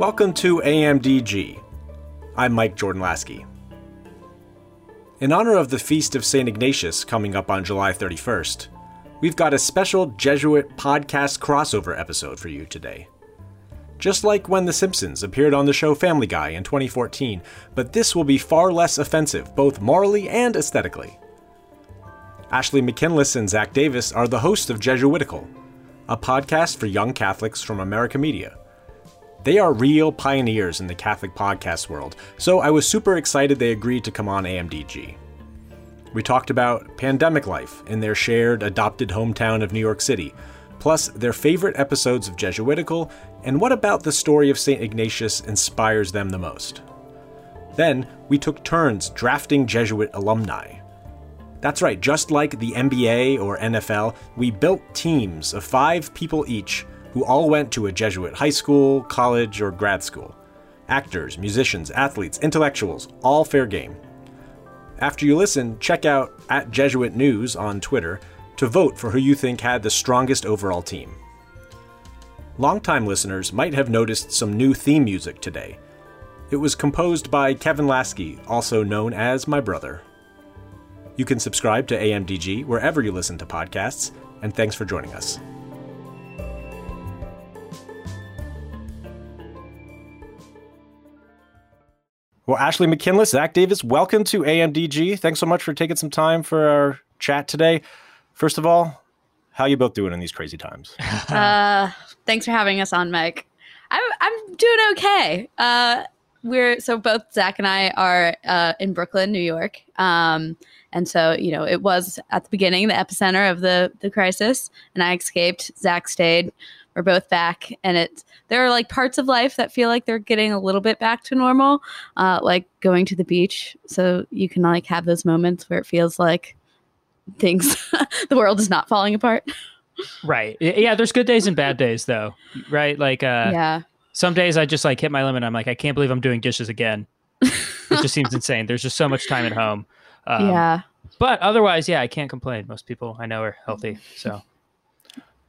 Welcome to AMDG. I'm Mike Jordan Laskey. In honor of the Feast of St. Ignatius coming up on July 31st, we've got a special Jesuit podcast crossover episode for you today. Just like when The Simpsons appeared on the show Family Guy in 2014, but this will be far less offensive, both morally and aesthetically. Ashley McKinless and Zach Davis are the hosts of Jesuitical, a podcast for young Catholics from America Media. They are real pioneers in the Catholic podcast world, so I was super excited they agreed to come on AMDG. We talked about pandemic life in their shared adopted hometown of New York City, plus their favorite episodes of Jesuitical, and what about the story of St. Ignatius inspires them the most. Then, we took turns drafting Jesuit alumni. That's right, just like the NBA or NFL, we built teams of five people each who all went to a Jesuit high school, college, or grad school. Actors, musicians, athletes, intellectuals, all fair game. After you listen, check out at Jesuit News on Twitter to vote for who you think had the strongest overall team. Longtime listeners might have noticed some new theme music today. It was composed by Kevin Laskey, also known as my brother. You can subscribe to AMDG wherever you listen to podcasts, and thanks for joining us. Well, Ashley McKinless, Zach Davis, welcome to AMDG. Thanks so much for taking some time for our chat today. First of all, how you both doing in these crazy times? uh, thanks for having us on, Mike. I'm I'm doing okay. Uh, we're so both Zach and I are uh, in Brooklyn, New York. Um, and so you know it was at the beginning the epicenter of the the crisis, and I escaped. Zach stayed. We're both back, and it's there are like parts of life that feel like they're getting a little bit back to normal, uh, like going to the beach. So you can like have those moments where it feels like things, the world is not falling apart. Right. Yeah. There's good days and bad days, though. Right. Like, uh, yeah. Some days I just like hit my limit. I'm like, I can't believe I'm doing dishes again. it just seems insane. There's just so much time at home. Um, yeah. But otherwise, yeah, I can't complain. Most people I know are healthy. So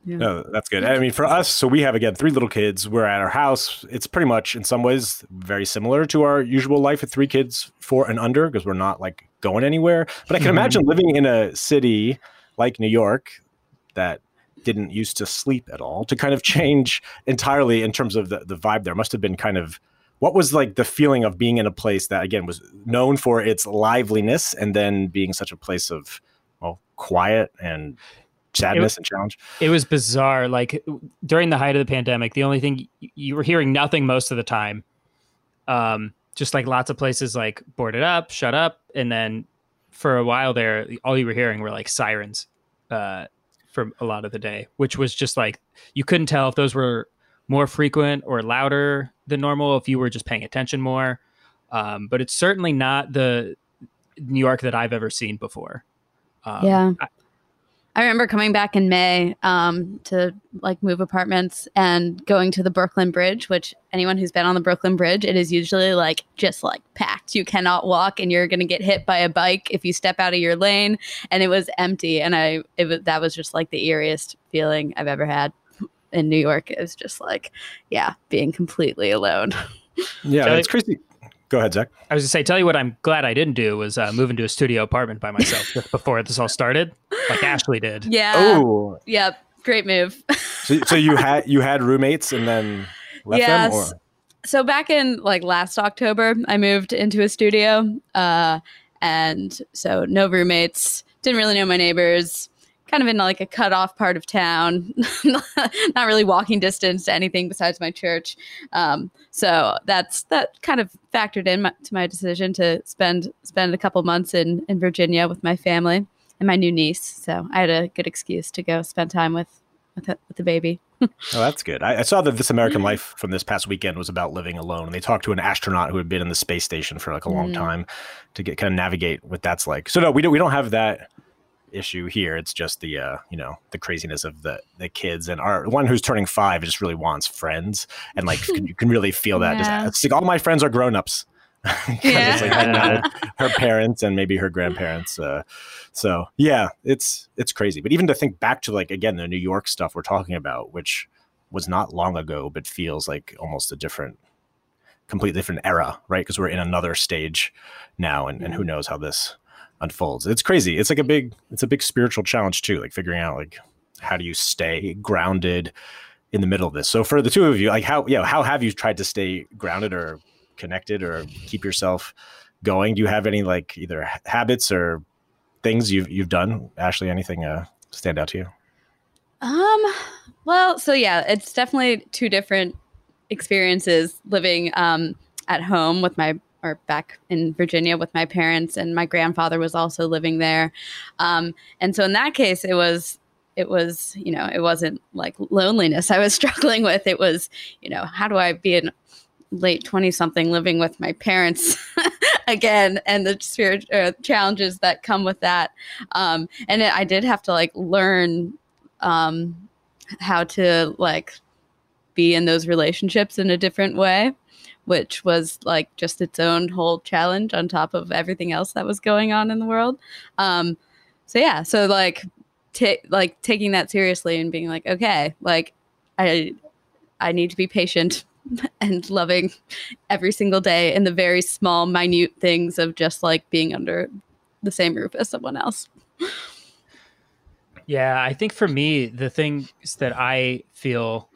yeah. No, that's good. I mean, for us, so we have again three little kids. We're at our house. It's pretty much, in some ways, very similar to our usual life with three kids, four and under, because we're not like going anywhere. But I can mm-hmm. imagine living in a city like New York that didn't used to sleep at all to kind of change entirely in terms of the, the vibe there. Must have been kind of what was like the feeling of being in a place that again was known for its liveliness and then being such a place of well quiet and sadness it, and challenge. It was bizarre. Like during the height of the pandemic, the only thing you were hearing nothing most of the time. Um, just like lots of places like boarded up, shut up, and then for a while there, all you were hearing were like sirens uh, for a lot of the day, which was just like you couldn't tell if those were more frequent or louder than normal if you were just paying attention more. Um, but it's certainly not the New York that I've ever seen before. Um, yeah. I, I remember coming back in May um, to like move apartments and going to the Brooklyn Bridge, which anyone who's been on the Brooklyn Bridge, it is usually like just like packed. You cannot walk and you're going to get hit by a bike if you step out of your lane. And it was empty. And I, it was, that was just like the eeriest feeling I've ever had in New York. It was just like, yeah, being completely alone. Yeah, it's crazy. Go ahead, Zach. I was going to say, tell you what I'm glad I didn't do was uh, move into a studio apartment by myself just before this all started, like Ashley did. Yeah. Oh. Yep. Great move. so, so, you had you had roommates and then left yes. them, or? So back in like last October, I moved into a studio, uh, and so no roommates. Didn't really know my neighbors kind of in like a cut off part of town, not really walking distance to anything besides my church. Um, so that's that kind of factored in my, to my decision to spend spend a couple months in in Virginia with my family and my new niece. So I had a good excuse to go spend time with with, with the baby. oh, that's good. I, I, saw that This American Life from this past weekend was about living alone. And they talked to an astronaut who had been in the space station for like a long mm. time to get kind of navigate what that's like. So no, we don't we don't have that issue here. It's just the uh, you know the craziness of the the kids and our one who's turning five just really wants friends and like you can really feel that. Yeah. Just, it's like all my friends are grown ups. yeah. like her parents and maybe her grandparents. Uh, so yeah, it's it's crazy. But even to think back to like again the New York stuff we're talking about, which was not long ago, but feels like almost a different completely different era, right? Because we're in another stage now, and, and who knows how this unfolds. It's crazy. It's like a big, it's a big spiritual challenge too, like figuring out like how do you stay grounded in the middle of this. So for the two of you, like how, yeah, how have you tried to stay grounded or connected or keep yourself going? Do you have any like either habits or things you've you've done? Ashley, anything uh, stand out to you? Um, well, so yeah, it's definitely two different experiences living um, at home with my or back in Virginia with my parents, and my grandfather was also living there. Um, and so in that case, it was it was you know it wasn't like loneliness I was struggling with. It was you know how do I be an late 20 something living with my parents again and the spirit uh, challenges that come with that um, and it, i did have to like learn um, how to like be in those relationships in a different way which was like just its own whole challenge on top of everything else that was going on in the world um, so yeah so like t- like taking that seriously and being like okay like i i need to be patient and loving every single day in the very small, minute things of just like being under the same roof as someone else. Yeah, I think for me, the things that I feel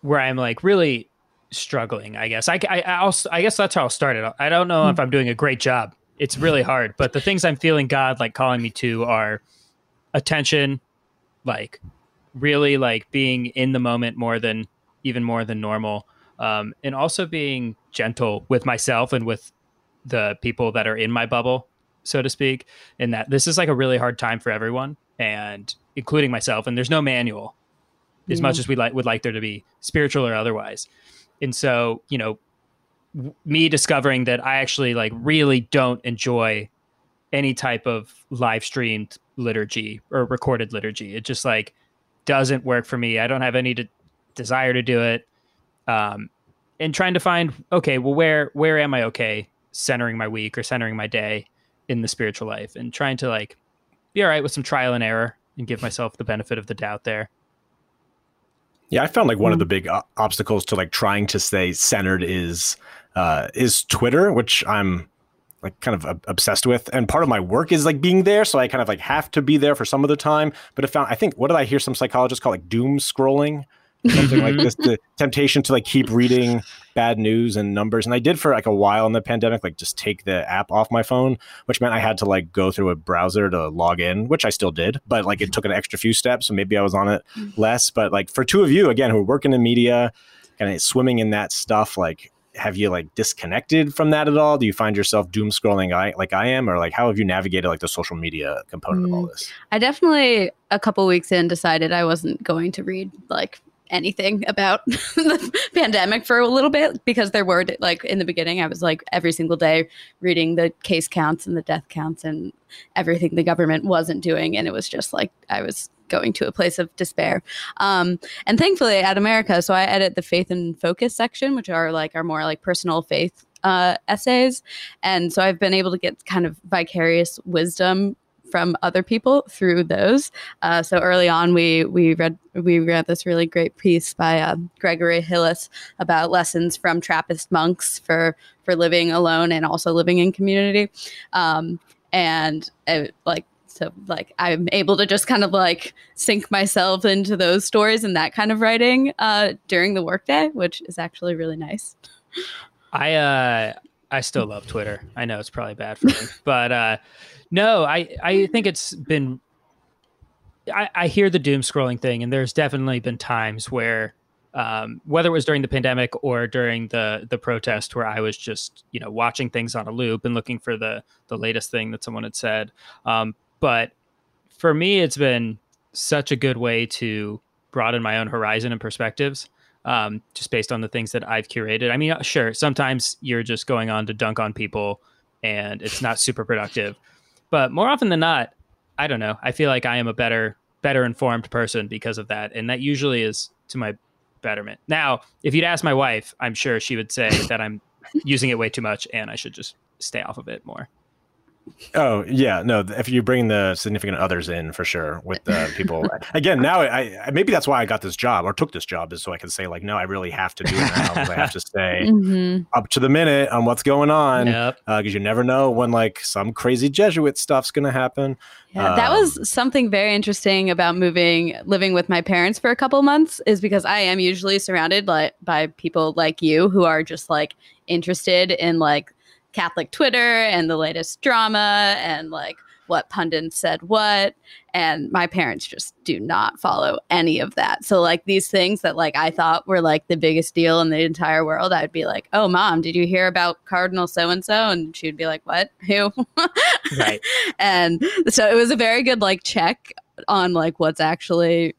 where I'm like really struggling, I guess I, I, I'll, I guess that's how I'll start it. I don't know if I'm doing a great job. It's really hard, but the things I'm feeling God like calling me to are attention, like really like being in the moment more than even more than normal um, and also being gentle with myself and with the people that are in my bubble, so to speak. And that this is like a really hard time for everyone, and including myself. And there's no manual, as much as we like would like there to be, spiritual or otherwise. And so, you know, me discovering that I actually like really don't enjoy any type of live streamed liturgy or recorded liturgy. It just like doesn't work for me. I don't have any de- desire to do it um, and trying to find okay, well, where where am I okay centering my week or centering my day in the spiritual life, and trying to like be all right with some trial and error and give myself the benefit of the doubt there. Yeah, I found like one of the big uh, obstacles to like trying to stay centered is uh, is Twitter, which I'm like kind of obsessed with, and part of my work is like being there, so I kind of like have to be there for some of the time. But I found I think what did I hear some psychologists call like doom scrolling, something like mm-hmm. this the temptation to like keep reading bad news and numbers. And i did for like a while in the pandemic like just take the app off my phone which meant i had to like go through a browser to log in which i still did but like it mm-hmm. took an extra few steps so maybe i was on it mm-hmm. less. But like for two of you again who are working in media kind of swimming in that stuff like have you like disconnected from that at all? Do you find yourself doom scrolling like i am? Or like how have you navigated like the social media component mm. of all mm. this? I definitely a couple weeks in decided i wasn't going to read like anything about the pandemic for a little bit because there were like in the beginning I was like every single day reading the case counts and the death counts and everything the government wasn't doing and it was just like I was going to a place of despair. Um, and thankfully at America, so I edit the faith and focus section, which are like our more like personal faith uh, essays. And so I've been able to get kind of vicarious wisdom from other people through those. Uh, so early on, we we read we read this really great piece by uh, Gregory Hillis about lessons from Trappist monks for for living alone and also living in community. Um, and it, like so like i'm able to just kind of like sink myself into those stories and that kind of writing uh, during the workday which is actually really nice i uh i still love twitter i know it's probably bad for me but uh no, I I think it's been. I, I hear the doom scrolling thing, and there's definitely been times where, um, whether it was during the pandemic or during the the protest, where I was just you know watching things on a loop and looking for the the latest thing that someone had said. Um, but for me, it's been such a good way to broaden my own horizon and perspectives. Um, just based on the things that I've curated. I mean, sure, sometimes you're just going on to dunk on people and it's not super productive. But more often than not, I don't know. I feel like I am a better better informed person because of that, and that usually is to my betterment. Now, if you'd ask my wife, I'm sure she would say that I'm using it way too much and I should just stay off of it more. Oh yeah, no. If you bring the significant others in for sure with the people again, now I, I, maybe that's why I got this job or took this job is so I can say like, no, I really have to do it now I have to stay mm-hmm. up to the minute on what's going on because yep. uh, you never know when like some crazy Jesuit stuff's going to happen. Yeah, that um, was something very interesting about moving, living with my parents for a couple months, is because I am usually surrounded by, by people like you who are just like interested in like Catholic Twitter and the latest drama and like what pundits said what and my parents just do not follow any of that. So like these things that like i thought were like the biggest deal in the entire world i'd be like oh mom did you hear about cardinal so and so and she'd be like what? Who? Right. And so it was a very good like check on like what's actually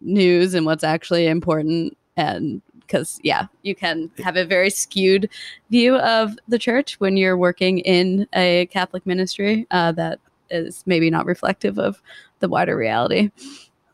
news and what's actually important and because yeah you can have a very skewed view of the church when you're working in a catholic ministry uh, that is maybe not reflective of the wider reality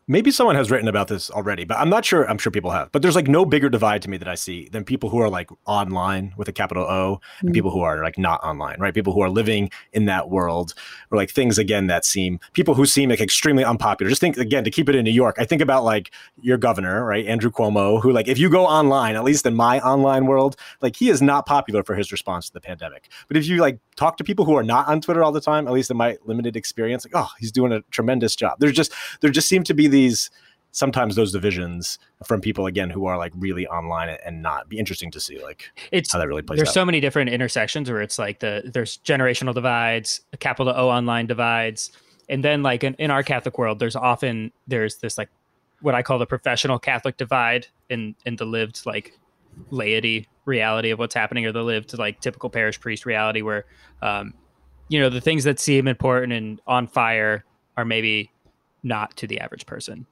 maybe someone has written about this already, but I'm not sure. I'm sure people have. But there's like no bigger divide to me that I see than people who are like online with a capital O and mm-hmm. people who are like not online, right? People who are living in that world or like things again that seem people who seem like extremely unpopular. Just think again to keep it in New York. I think about like your governor, right? Andrew Cuomo, who like if you go online, at least in my online world, like he is not popular for his response to the pandemic. But if you like talk to people who are not on Twitter all the time, at least in my limited experience, like, oh, he's doing a tremendous job. There's just there just seem to be these sometimes those divisions from people again who are like really online and not be interesting to see like it's how that really plays there's out. so many different intersections where it's like the there's generational divides capital o online divides and then like in, in our catholic world there's often there's this like what i call the professional catholic divide in in the lived like laity reality of what's happening or the lived like typical parish priest reality where um you know the things that seem important and on fire are maybe not to the average person.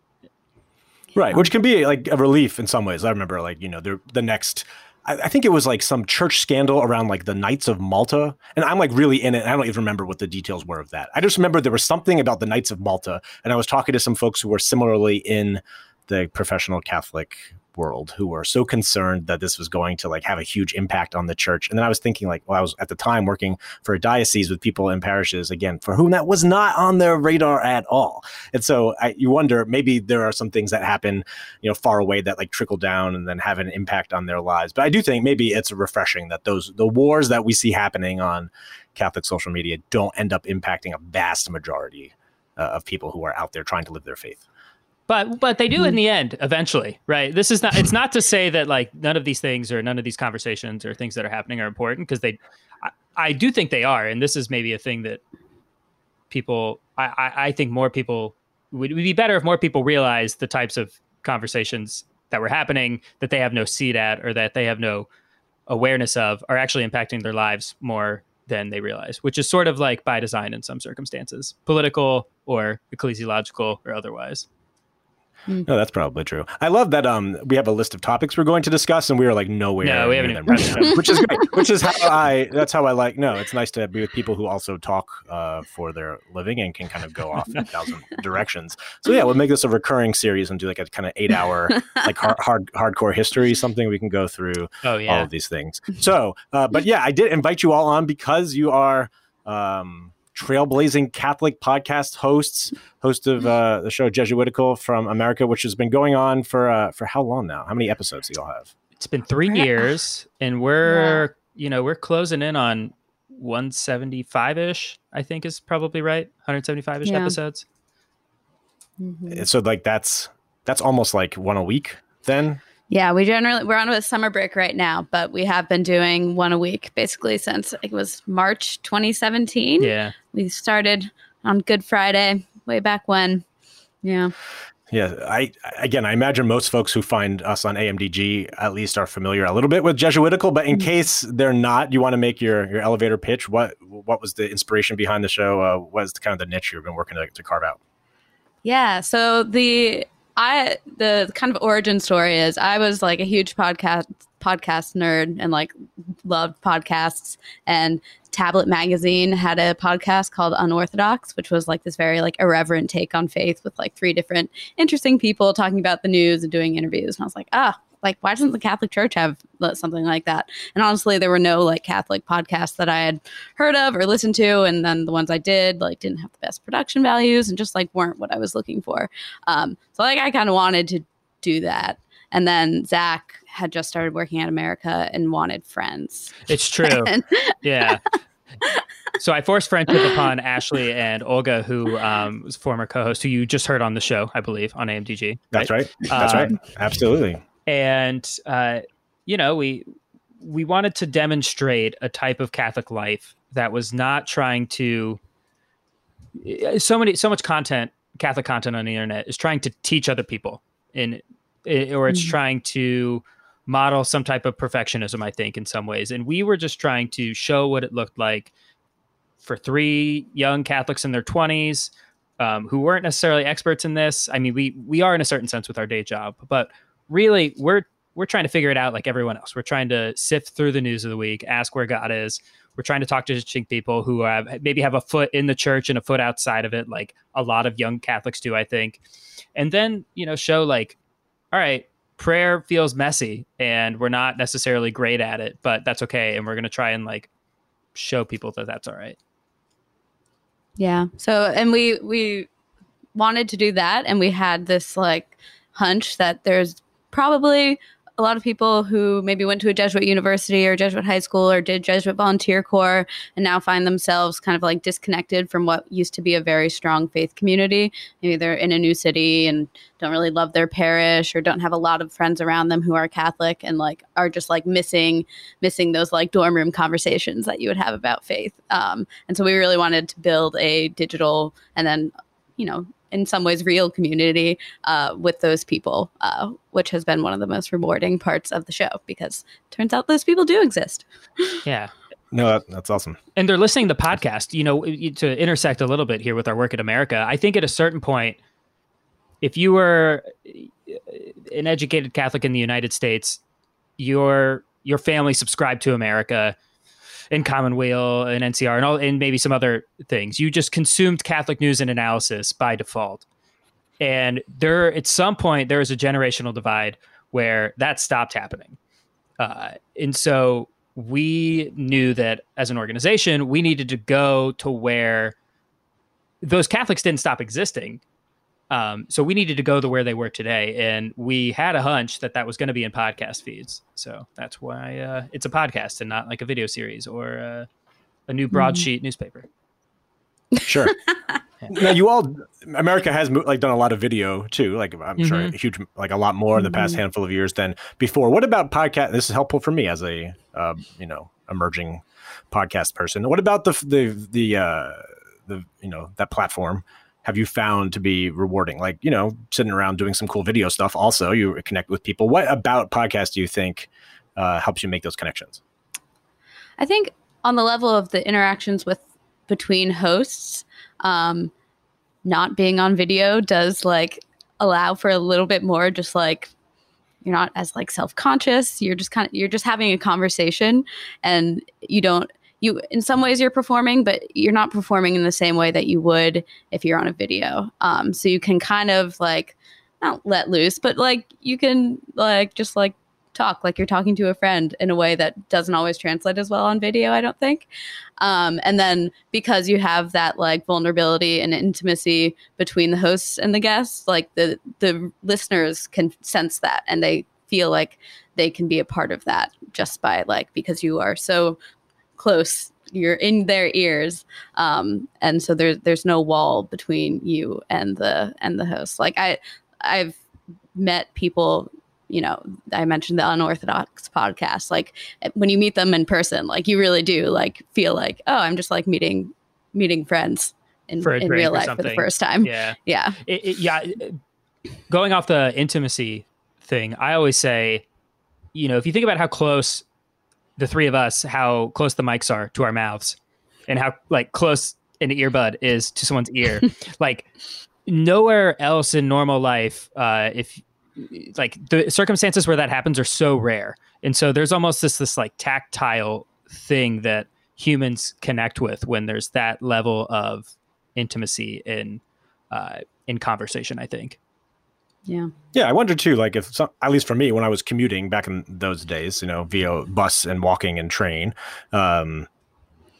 Right, which can be like a relief in some ways. I remember like, you know, the the next I, I think it was like some church scandal around like the Knights of Malta. And I'm like really in it. I don't even remember what the details were of that. I just remember there was something about the Knights of Malta. And I was talking to some folks who were similarly in the professional Catholic world who were so concerned that this was going to like have a huge impact on the church. And then I was thinking like, well, I was at the time working for a diocese with people in parishes again for whom that was not on their radar at all. And so I, you wonder maybe there are some things that happen, you know, far away that like trickle down and then have an impact on their lives. But I do think maybe it's refreshing that those the wars that we see happening on Catholic social media don't end up impacting a vast majority uh, of people who are out there trying to live their faith but but they do in mm-hmm. the end eventually right this is not it's not to say that like none of these things or none of these conversations or things that are happening are important because they I, I, do think they are and this is maybe a thing that people i i, I think more people would, would be better if more people realize the types of conversations that were happening that they have no seat at or that they have no awareness of are actually impacting their lives more than they realize which is sort of like by design in some circumstances political or ecclesiological or otherwise Mm. No, that's probably true. I love that um we have a list of topics we're going to discuss and we are like nowhere. No, we haven't even which is great. Which is how I that's how I like no, it's nice to be with people who also talk uh, for their living and can kind of go off in a thousand directions. So yeah, we'll make this a recurring series and do like a kind of eight hour like hard, hard hardcore history, something we can go through oh, yeah. all of these things. So uh, but yeah, I did invite you all on because you are um trailblazing Catholic podcast hosts, host of uh, the show Jesuitical from America, which has been going on for uh, for how long now? How many episodes do y'all have? It's been three years, and we're yeah. you know we're closing in on 175 ish. I think is probably right. 175 ish yeah. episodes. Mm-hmm. So like that's that's almost like one a week then. Yeah, we generally we're on a summer break right now, but we have been doing one a week basically since it was March 2017. Yeah. We started on Good Friday way back when. Yeah. Yeah, I again, I imagine most folks who find us on AMDG at least are familiar a little bit with Jesuitical, but in mm-hmm. case they're not, you want to make your your elevator pitch. What what was the inspiration behind the show? Uh, what was kind of the niche you've been working to, to carve out? Yeah, so the I the kind of origin story is I was like a huge podcast podcast nerd and like loved podcasts and tablet magazine had a podcast called unorthodox which was like this very like irreverent take on faith with like three different interesting people talking about the news and doing interviews and i was like ah like why doesn't the Catholic Church have something like that? And honestly, there were no like Catholic podcasts that I had heard of or listened to, and then the ones I did like didn't have the best production values and just like weren't what I was looking for. Um, so like I kind of wanted to do that, and then Zach had just started working at America and wanted friends. It's true. yeah. so I forced friendship upon Ashley and Olga, who um, was former co-host, who you just heard on the show, I believe, on AMDG. That's right. That's um, right. Absolutely. And uh, you know, we we wanted to demonstrate a type of Catholic life that was not trying to. So many, so much content, Catholic content on the internet is trying to teach other people, in, or it's mm-hmm. trying to model some type of perfectionism, I think, in some ways. And we were just trying to show what it looked like for three young Catholics in their 20s um, who weren't necessarily experts in this. I mean, we we are in a certain sense with our day job, but really we're we're trying to figure it out like everyone else. We're trying to sift through the news of the week, ask where God is. We're trying to talk to distinct people who have maybe have a foot in the church and a foot outside of it, like a lot of young Catholics do, I think. And then, you know, show like, all right, prayer feels messy and we're not necessarily great at it, but that's okay. And we're going to try and like show people that that's all right. Yeah. So, and we, we wanted to do that. And we had this like hunch that there's probably a lot of people who maybe went to a Jesuit university or Jesuit high school or did Jesuit volunteer corps and now find themselves kind of like disconnected from what used to be a very strong faith community. Maybe they're in a new city and don't really love their parish or don't have a lot of friends around them who are Catholic and like are just like missing missing those like dorm room conversations that you would have about faith. Um, and so we really wanted to build a digital and then you know in some ways real community uh, with those people, uh, which has been one of the most rewarding parts of the show because turns out those people do exist. Yeah. No, that, that's awesome. And they're listening to the podcast. You know, to intersect a little bit here with our work at America, I think at a certain point, if you were an educated Catholic in the United States, your your family subscribed to America and Commonweal and NCR and all and maybe some other things. You just consumed Catholic news and analysis by default. And there at some point there was a generational divide where that stopped happening. Uh, and so we knew that as an organization, we needed to go to where those Catholics didn't stop existing. Um, so we needed to go to where they were today, and we had a hunch that that was going to be in podcast feeds. So that's why uh, it's a podcast and not like a video series or uh, a new broadsheet mm-hmm. newspaper. Sure. now you all, America has like done a lot of video too. Like I'm mm-hmm. sure a huge, like a lot more in the past mm-hmm. handful of years than before. What about podcast? This is helpful for me as a uh, you know emerging podcast person. What about the the the uh, the you know that platform? Have you found to be rewarding? Like, you know, sitting around doing some cool video stuff. Also, you connect with people. What about podcasts do you think uh, helps you make those connections? I think on the level of the interactions with between hosts, um, not being on video does like allow for a little bit more just like you're not as like self-conscious you're just kind of you're just having a conversation and you don't you in some ways you're performing but you're not performing in the same way that you would if you're on a video. Um so you can kind of like not let loose but like you can like just like talk like you're talking to a friend in a way that doesn't always translate as well on video i don't think. Um, and then because you have that like vulnerability and intimacy between the hosts and the guests like the the listeners can sense that and they feel like they can be a part of that just by like because you are so close you're in their ears. Um, and so there's there's no wall between you and the and the host. Like i i've met people you know i mentioned the unorthodox podcast. Like when you meet them in person like you really do like feel like oh i'm just like meeting meeting friends in, in real life for the first time. Yeah. Yeah. It, it, yeah going off the intimacy thing i always say you know if you think about how close the three of us how close the mics are to our mouths and how like close an earbud is to someone's ear. like nowhere else in normal life, uh, if like the circumstances where that happens are so rare, and so there's almost this this like tactile thing that humans connect with when there's that level of intimacy in uh, in conversation. I think. Yeah. Yeah, I wonder too, like if some, at least for me, when I was commuting back in those days, you know, via bus and walking and train, um,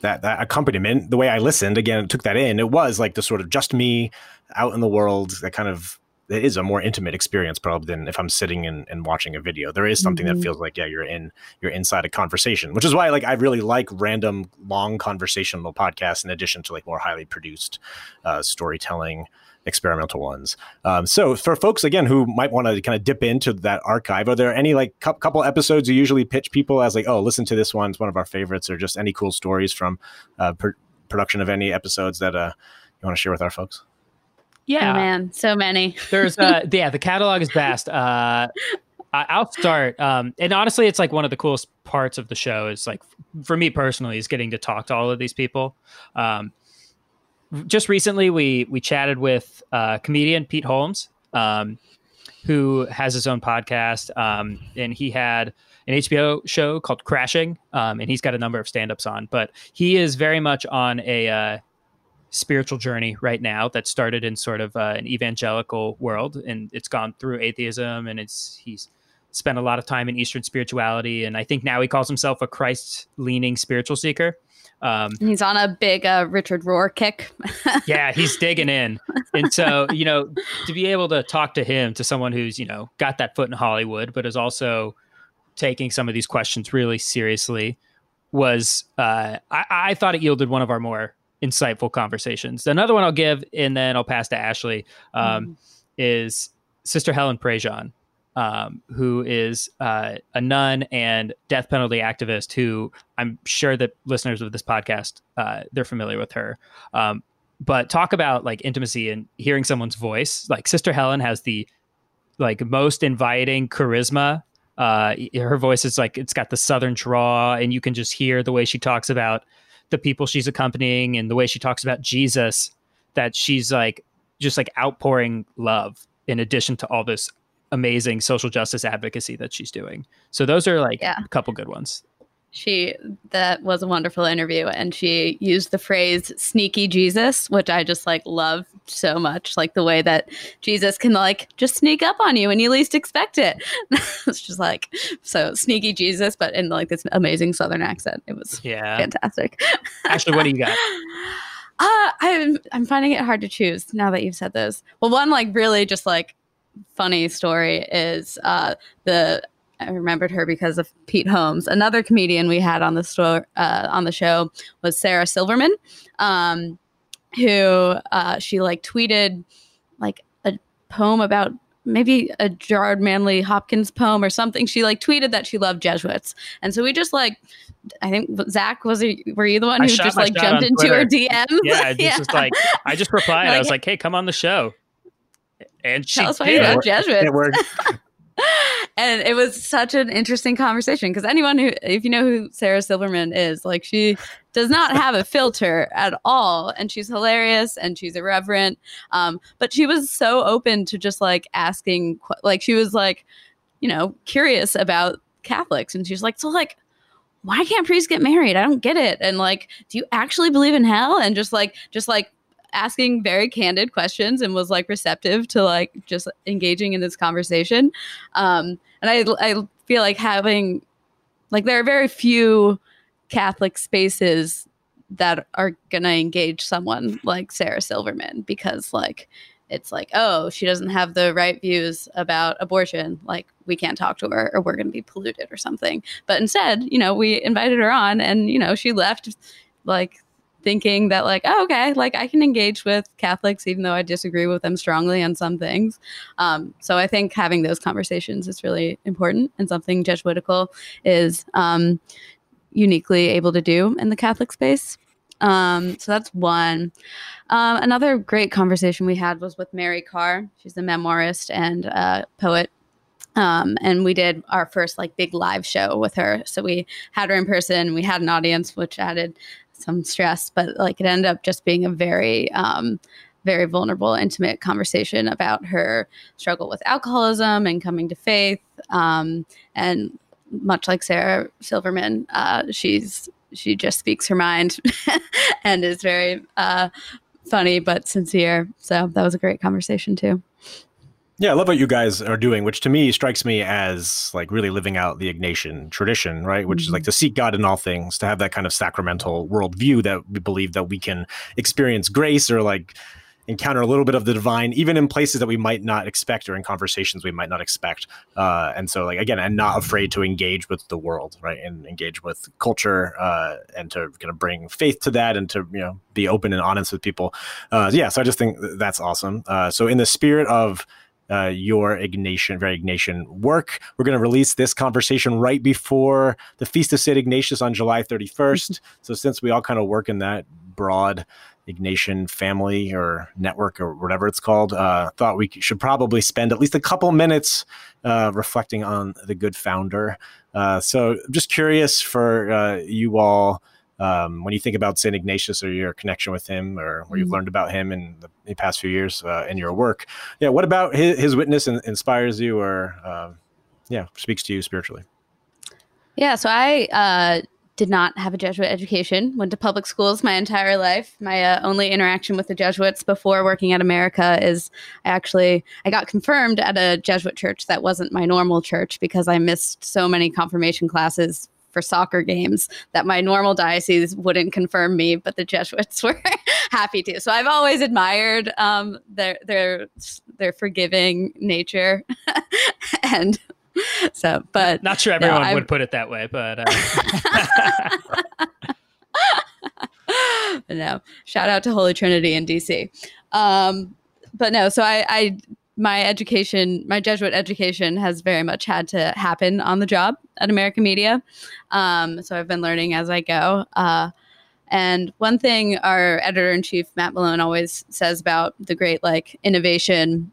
that that accompaniment, the way I listened, again, took that in. It was like the sort of just me out in the world. That kind of it is a more intimate experience probably than if I'm sitting and, and watching a video. There is something Mhm. that feels like yeah, you're in you're inside a conversation, which is why like I really like random long conversational podcasts in addition to like more highly produced uh, storytelling experimental ones. Um, so for folks again who might want to kind of dip into that archive, are there any like cou- couple episodes you usually pitch people as like, oh, listen to this one, it's one of our favorites, or just any cool stories from uh, pr- production of any episodes that uh, you want to share with our folks? Yeah, Oh man, so many. there's uh yeah the catalog is vast uh I- i'll start um and honestly it's like one of the coolest parts of the show is like for me personally is getting to talk to all of these people um just recently we we chatted with uh comedian pete holmes um who has his own podcast um and he had an hbo show called crashing um and he's got a number of stand-ups on but he is very much on a uh spiritual journey right now that started in sort of uh, an evangelical world and it's gone through atheism and it's he's spent a lot of time in eastern spirituality and i think now he calls himself a christ leaning spiritual seeker um, He's on a big uh, Richard Rohr kick. yeah he's digging in. And so you know to be able to talk to him to someone who's you know got that foot in hollywood but is also taking some of these questions really seriously was uh, I, I thought it yielded one of our more insightful conversations. Another one i'll give and then i'll pass to ashley um, is sister helen prejean um, who is uh, a nun and death penalty activist who i'm sure that listeners of this podcast uh, they're familiar with her. Um, but talk about like intimacy and hearing someone's voice. Like sister helen has the like most inviting charisma. Uh her voice is like it's got the southern draw and you can just hear the way she talks about the people she's accompanying and the way she talks about jesus that she's like just like outpouring love in addition to all this amazing social justice advocacy that she's doing so those are like Yeah. a couple good ones She that was a wonderful interview, and she used the phrase "sneaky Jesus," which I just like love so much. Like the way that Jesus can like just sneak up on you when you least expect it. it's just like so sneaky Jesus, but in like this amazing Southern accent. It was yeah fantastic. ashley what do you got Uh, I'm I'm finding it hard to choose now that you've said those. Well, one like really just like funny story is uh the I remembered her because of Pete Holmes. Another comedian we had on the store uh, on the show was Sarah Silverman, um, who uh, she like tweeted like a poem about maybe a Gerard Manley Hopkins poem or something. She like tweeted that she loved Jesuits, and so we just like I think Zach was it, were you the one I who just like jumped into her Twitter. DM? yeah it's just like i just replied i was like hey come on the show and she Tell us why did. you Yeah, love Jesuits. It worked. and it was such an interesting conversation because anyone who, if you know who Sarah Silverman is, like she does not have a filter at all, and she's hilarious and she's irreverent. Um, but she was so open to just like asking, like she was like, you know, curious about Catholics, and she's like, so like. Why can't priests get married? I don't get it. And like, do you actually believe in hell? And just like, just like asking very candid questions and was like receptive to like just engaging in this conversation. Um and i i feel like having like there are very few catholic spaces that are gonna engage someone like sarah silverman because like it's like oh she doesn't have the right views about abortion. Like we can't talk to her or we're gonna be polluted or something. But instead you know we invited her on and you know she left like thinking that like oh, okay like i can engage with catholics even though i disagree with them strongly on some things. Um, so i think having those conversations is really important and something jesuitical is um, uniquely able to do in the catholic space. Um, so that's one. Um, another great conversation we had was with mary karr. She's a memoirist and uh, poet. Um, and we did our first like big live show with her. So we had her in person we had an audience which added some stress, but like it ended up just being a very, um, very vulnerable, intimate conversation about her struggle with alcoholism and coming to faith. Um, and much like Sarah Silverman, uh, she's she just speaks her mind and is very uh, funny but sincere. So that was a great conversation too. Yeah, I love what you guys are doing, which to me strikes me as like really living out the Ignatian tradition, right? Which mm-hmm. is like mm-hmm. to seek God in all things, to have that kind of sacramental worldview that we believe that we can experience grace or like encounter a little bit of the divine, even in places that we might not expect or in conversations we might not expect. Uh, and so, like again, I'm not afraid to engage with the world, right, and engage with culture, uh, and to kind of bring faith to that, and to you know be open and honest with people. Uh, yeah, so I just think that's awesome. Uh, so in the spirit of uh, your Ignatian, very Ignatian work. We're going to release this conversation right before the Feast of St. Ignatius on July 31st. so, since we all kind of work in that broad Ignatian family or network or whatever it's called, uh, thought we should probably spend at least a couple minutes uh, reflecting on the good founder. Uh, so, just curious for uh, you all um, when you think about St. Ignatius or your connection with him or what you've mm-hmm. learned about him in the, the past few years uh, in your work, yeah, what about his, his witness in, inspires you or, uh, yeah, speaks to you spiritually? Yeah, so I uh, did not have a Jesuit education, went to public schools my entire life. My uh, only interaction with the Jesuits before working at America is I actually I got confirmed at a Jesuit church that wasn't my normal church because I missed so many confirmation classes for soccer games that my normal diocese wouldn't confirm me, but the Jesuits were happy to. So I've always admired um, their their their forgiving nature, and so. But not sure everyone no, would put it that way, but. Uh... no, shout out to Holy Trinity in DC. Um, but no, so I, I my education, my Jesuit education has very much had to happen on the job at America Media. Um, so I've been learning as I go. Uh, and one thing our editor in chief, Matt Malone, always says about the great like innovation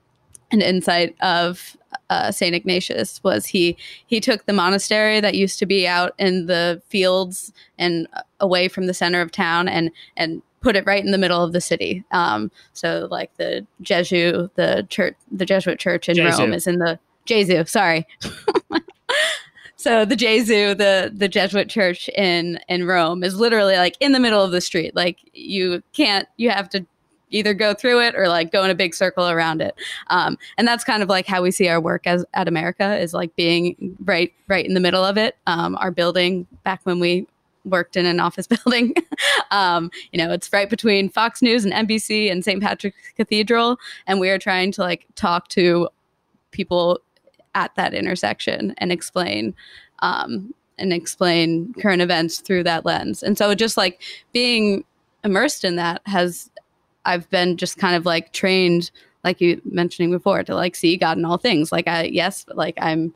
and insight of uh, Saint Ignatius was he he took the monastery that used to be out in the fields and away from the center of town and and put it right in the middle of the city. Um, so like the Gesù, the church, the Jesuit church in Gesù. Rome is in the Gesù. Sorry. so the Gesù, the the Jesuit church in in Rome, is literally like in the middle of the street. Like you can't, you have to either go through it or like go in a big circle around it. Um, and that's kind of like how we see our work as at America is like being right right in the middle of it. Um, our building back when we worked in an office building. um, you know, it's right between Fox News and NBC and St. Patrick's Cathedral, and we are trying to like talk to people at that intersection and explain um, and explain current events through that lens. And so, just like being immersed in that has, I've been just kind of like trained, like you mentioning before, to like see God in all things. Like I, yes, but like I'm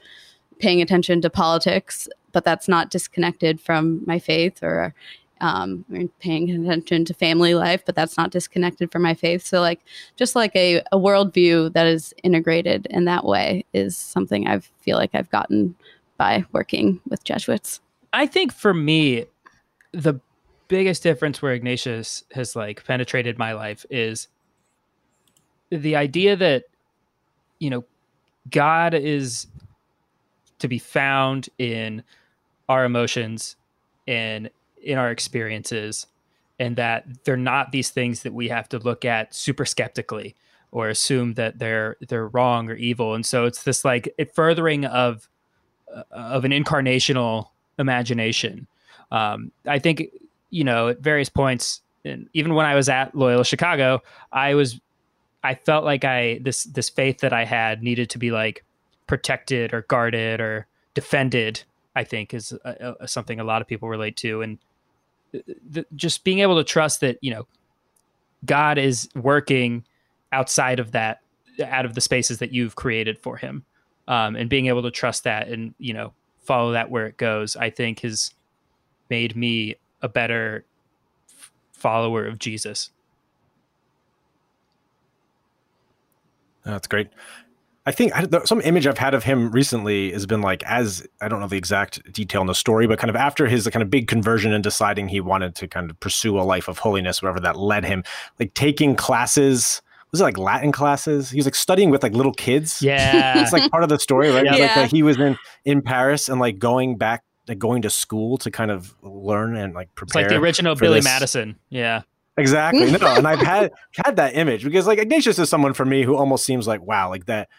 paying attention to politics but that's not disconnected from my faith or um, paying attention to family life, but that's not disconnected from my faith. So, like, just like a, a worldview that is integrated in that way is something I feel like I've gotten by working with Jesuits. I think for me, the biggest difference where Ignatius has like penetrated my life is the idea that, you know, God is to be found in our emotions and in our experiences and that they're not these things that we have to look at super skeptically or assume that they're they're wrong or evil. And so it's this like furthering of uh, of an incarnational imagination. Um, i think you know at various points and even when i was at loyola chicago i was i felt like i this this faith that i had needed to be like protected or guarded or defended I think is a, a, something a lot of people relate to, and uh, the, just being able to trust that you know God is working outside of that, out of the spaces that you've created for Him, um, and being able to trust that and you know follow that where it goes, I think has made me a better f- follower of Jesus. That's great. I think I, some image I've had of him recently has been like as I don't know the exact detail in the story, but kind of after his kind of big conversion and deciding he wanted to kind of pursue a life of holiness, wherever that led him, like taking classes. Was it like Latin classes? He was like studying with like little kids. Yeah, it's like part of the story, right? Yeah. Like that he was in in Paris and like going back, like going to school to kind of learn and like prepare. It's like the original Billy this. Madison. Yeah. Exactly. No, and I've had had that image because like Ignatius is someone for me who almost seems like wow, like that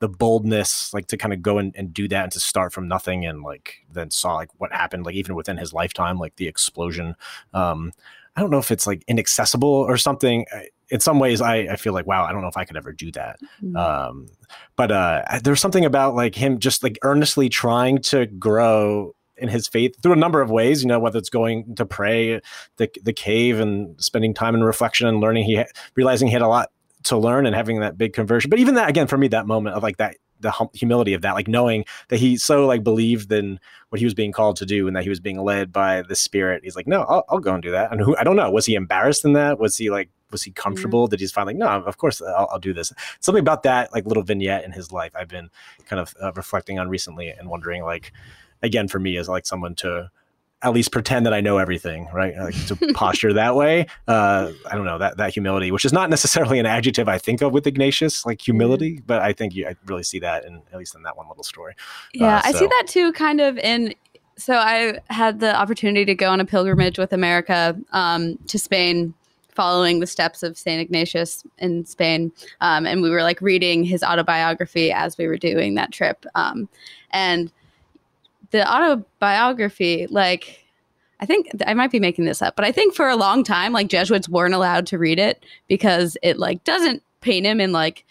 the boldness like to kind of go and, and do that and to start from nothing and like then saw like what happened like even within his lifetime like the explosion um i don't know if it's like inaccessible or something in some ways I, I feel like wow i don't know if i could ever do that mm-hmm. um but uh there's something about like him just like earnestly trying to grow in his faith through a number of ways. You know, whether it's going to pray the the cave and spending time in reflection and learning. He realizing he had a lot to learn and having that big conversion. But even that, again, for me, that moment of like that, the hum- humility of that, like knowing that he so like believed in what he was being called to do and that he was being led by the Spirit. He's like, no, I'll, I'll go and do that. And who I don't know, was he embarrassed in that? Was he like, was he comfortable? Mm-hmm. Did he's finally, no, of course I'll, I'll, do this. Something about that like little vignette in his life I've been kind of uh, reflecting on recently and wondering like, again, for me, as like someone to at least pretend that I know everything, right? Like to posture that way. Uh, I don't know that that humility, which is not necessarily an adjective I think of with Ignatius, like humility, but I think you, I really see that in at least in that one little story. Yeah, uh, so. I see that too, kind of in. So I had the opportunity to go on a pilgrimage with America um, to Spain following the steps of St. Ignatius in Spain. Um, and we were like reading his autobiography as we were doing that trip. Um, and the autobiography, like, I think I might be making this up, but I think for a long time, like Jesuits weren't allowed to read it because it like doesn't paint him in like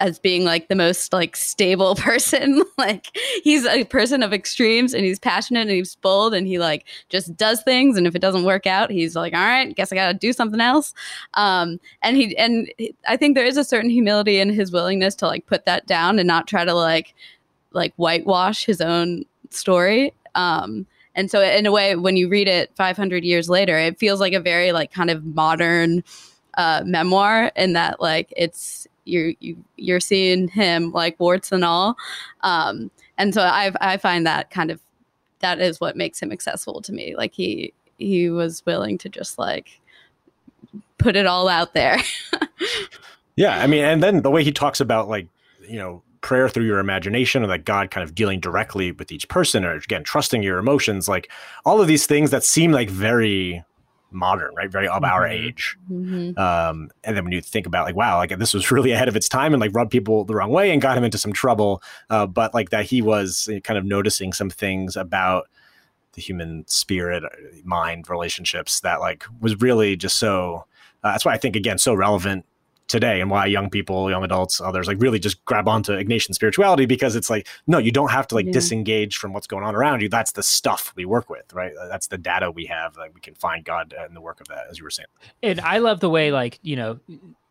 as being like the most like stable person. like he's a person of extremes and he's passionate and he's bold and he like just does things and if it doesn't work out, he's like, all right, guess I got to do something else. Um, and he and I think there is a certain humility in his willingness to like put that down and not try to like like whitewash his own story. Um, and so in a way, when you read it 500 years later, it feels like a very like kind of modern uh, memoir in that like it's you're you, you're seeing him like warts and all. Um, and so I I find that kind of that is what makes him accessible to me. Like he he was willing to just like put it all out there. yeah, I mean, and then the way he talks about like you know prayer through your imagination or that God kind of dealing directly with each person or again trusting your emotions like all of these things that seem like very modern right very of mm-hmm. our age mm-hmm. um, and then when you think about like wow like this was really ahead of its time and like rubbed people the wrong way and got him into some trouble uh, but like that he was kind of noticing some things about the human spirit uh, mind relationships that like was really just so uh, that's why i think again so relevant today and why young people, young adults, others like really just grab onto Ignatian spirituality because it's like, no, you don't have to like yeah. disengage from what's going on around you. That's the stuff we work with, right? That's the data we have that we can find God in the work of that, as you were saying. And I love the way, like, you know,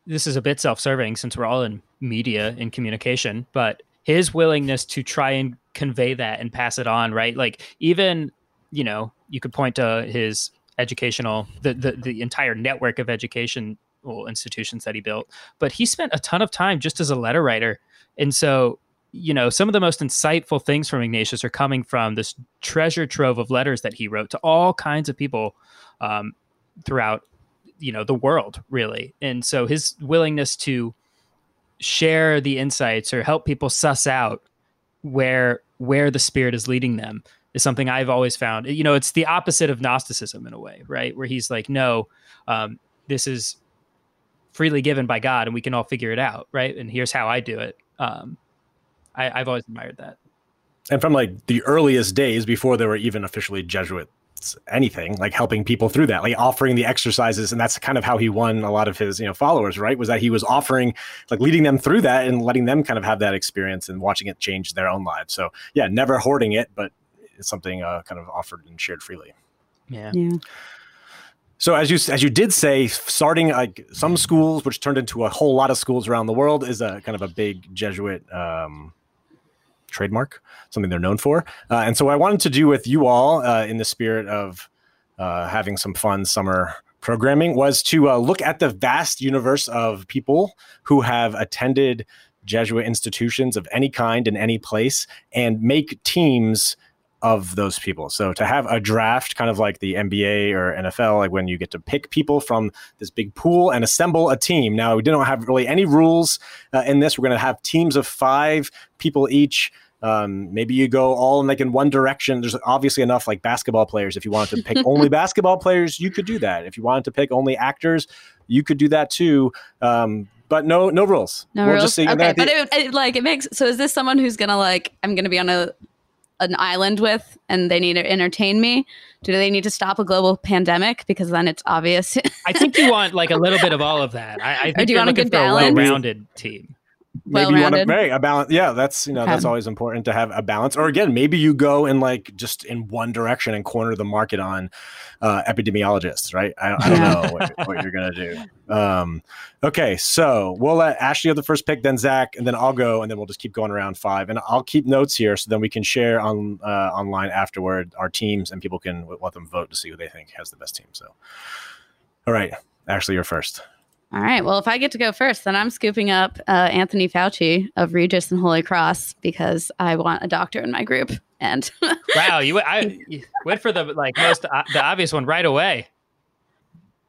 this is a bit self serving since we're all in media and communication, but his willingness to try and convey that and pass it on, right? Like, even, you know, you could point to his educational the, the the entire network of education institutions that he built. But he spent a ton of time just as a letter writer. And so, you know, some of the most insightful things from Ignatius are coming from this treasure trove of letters that he wrote to all kinds of people um, throughout, you know, the world, really. And so his willingness to share the insights or help people suss out where where the spirit is leading them is something I've always found. You know, it's the opposite of Gnosticism in a way, right? Where he's like, no, um, this is freely given by God, and we can all figure it out, right? And here's how I do it. Um, I, I've always admired that. And from like the earliest days before there were even officially Jesuits anything like helping people through that like offering the exercises and that's kind of how he won a lot of his you know followers right was that he was offering like leading them through that and letting them kind of have that experience and watching it change their own lives so yeah never hoarding it but it's something uh, kind of offered and shared freely yeah yeah so as you as you did say, starting like some schools, which turned into a whole lot of schools around the world, is a kind of a big Jesuit um, trademark, something they're known for. Uh, and so I wanted to do with you all, uh, in the spirit of uh, having some fun summer programming, was to uh, look at the vast universe of people who have attended Jesuit institutions of any kind in any place and make teams of those people. So to have a draft, kind of like the NBA or NFL, like when you get to pick people from this big pool and assemble a team. Now we didn't have really any rules uh, in this. We're going to have teams of five people each. Um, maybe you go all in like in one direction. There's obviously enough like basketball players. If you wanted to pick only basketball players, you could do that. If you wanted to pick only actors, you could do that too. Um, but no no rules. No we'll rules. okay, but it, it, like it makes. So is this someone who's gonna like? I'm gonna be on a an island with, and they need to entertain me. Do they need to stop a global pandemic? Because then it's obvious. I think you want like a little bit of all of that. I, I think do you want a looking good for balance? a well-rounded team. maybe you want to well-rounded. marry a balance. Yeah, that's you know that's always important to have a balance. Or again, maybe you go in like just in one direction and corner the market on uh, epidemiologists, right? I, I don't know what, what you're gonna do. Um, okay, so we'll let Ashley have the first pick, then Zach, and then I'll go, and then we'll just keep going around five. And I'll keep notes here so then we can share on uh, online afterward our teams, and people can let them vote to see who they think has the best team. So, all right, Ashley, you're first. All right. Well, if I get to go first, then I'm scooping up uh, Anthony Fauci of Regis and Holy Cross because I want a doctor in my group. And Wow, you, I, you went for the like most uh, the obvious one right away.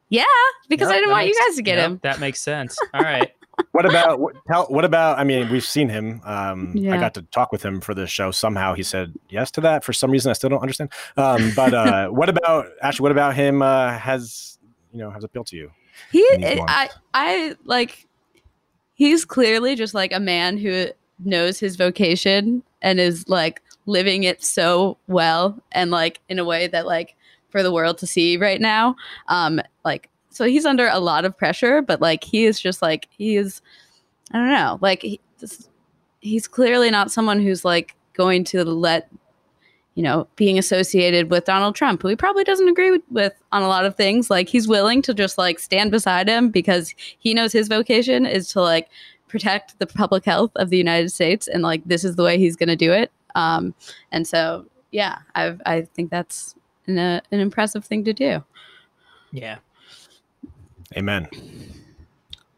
yeah, because Yep, I didn't that want you guys to get yep, him. That makes sense. All right. what about what, tell, what about i mean we've seen him um i got to talk with him for the show somehow he said yes to that for some reason i still don't understand um but uh what about actually what about him uh has you know has appealed to you He, in I. I like. He's clearly just like a man who knows his vocation and is like living it so well and like in a way that like for the world to see right now. Um, like so he's under a lot of pressure, but like he is just like he is. I don't know. Like he, this, he's clearly not someone who's like going to let you know, being associated with Donald Trump, who he probably doesn't agree with, with on a lot of things. Like he's willing to just like stand beside him because he knows his vocation is to like protect the public health of the United States, and like this is the way he's going to do it. Um, and so, yeah, I I think that's an, uh, an impressive thing to do. Yeah. amen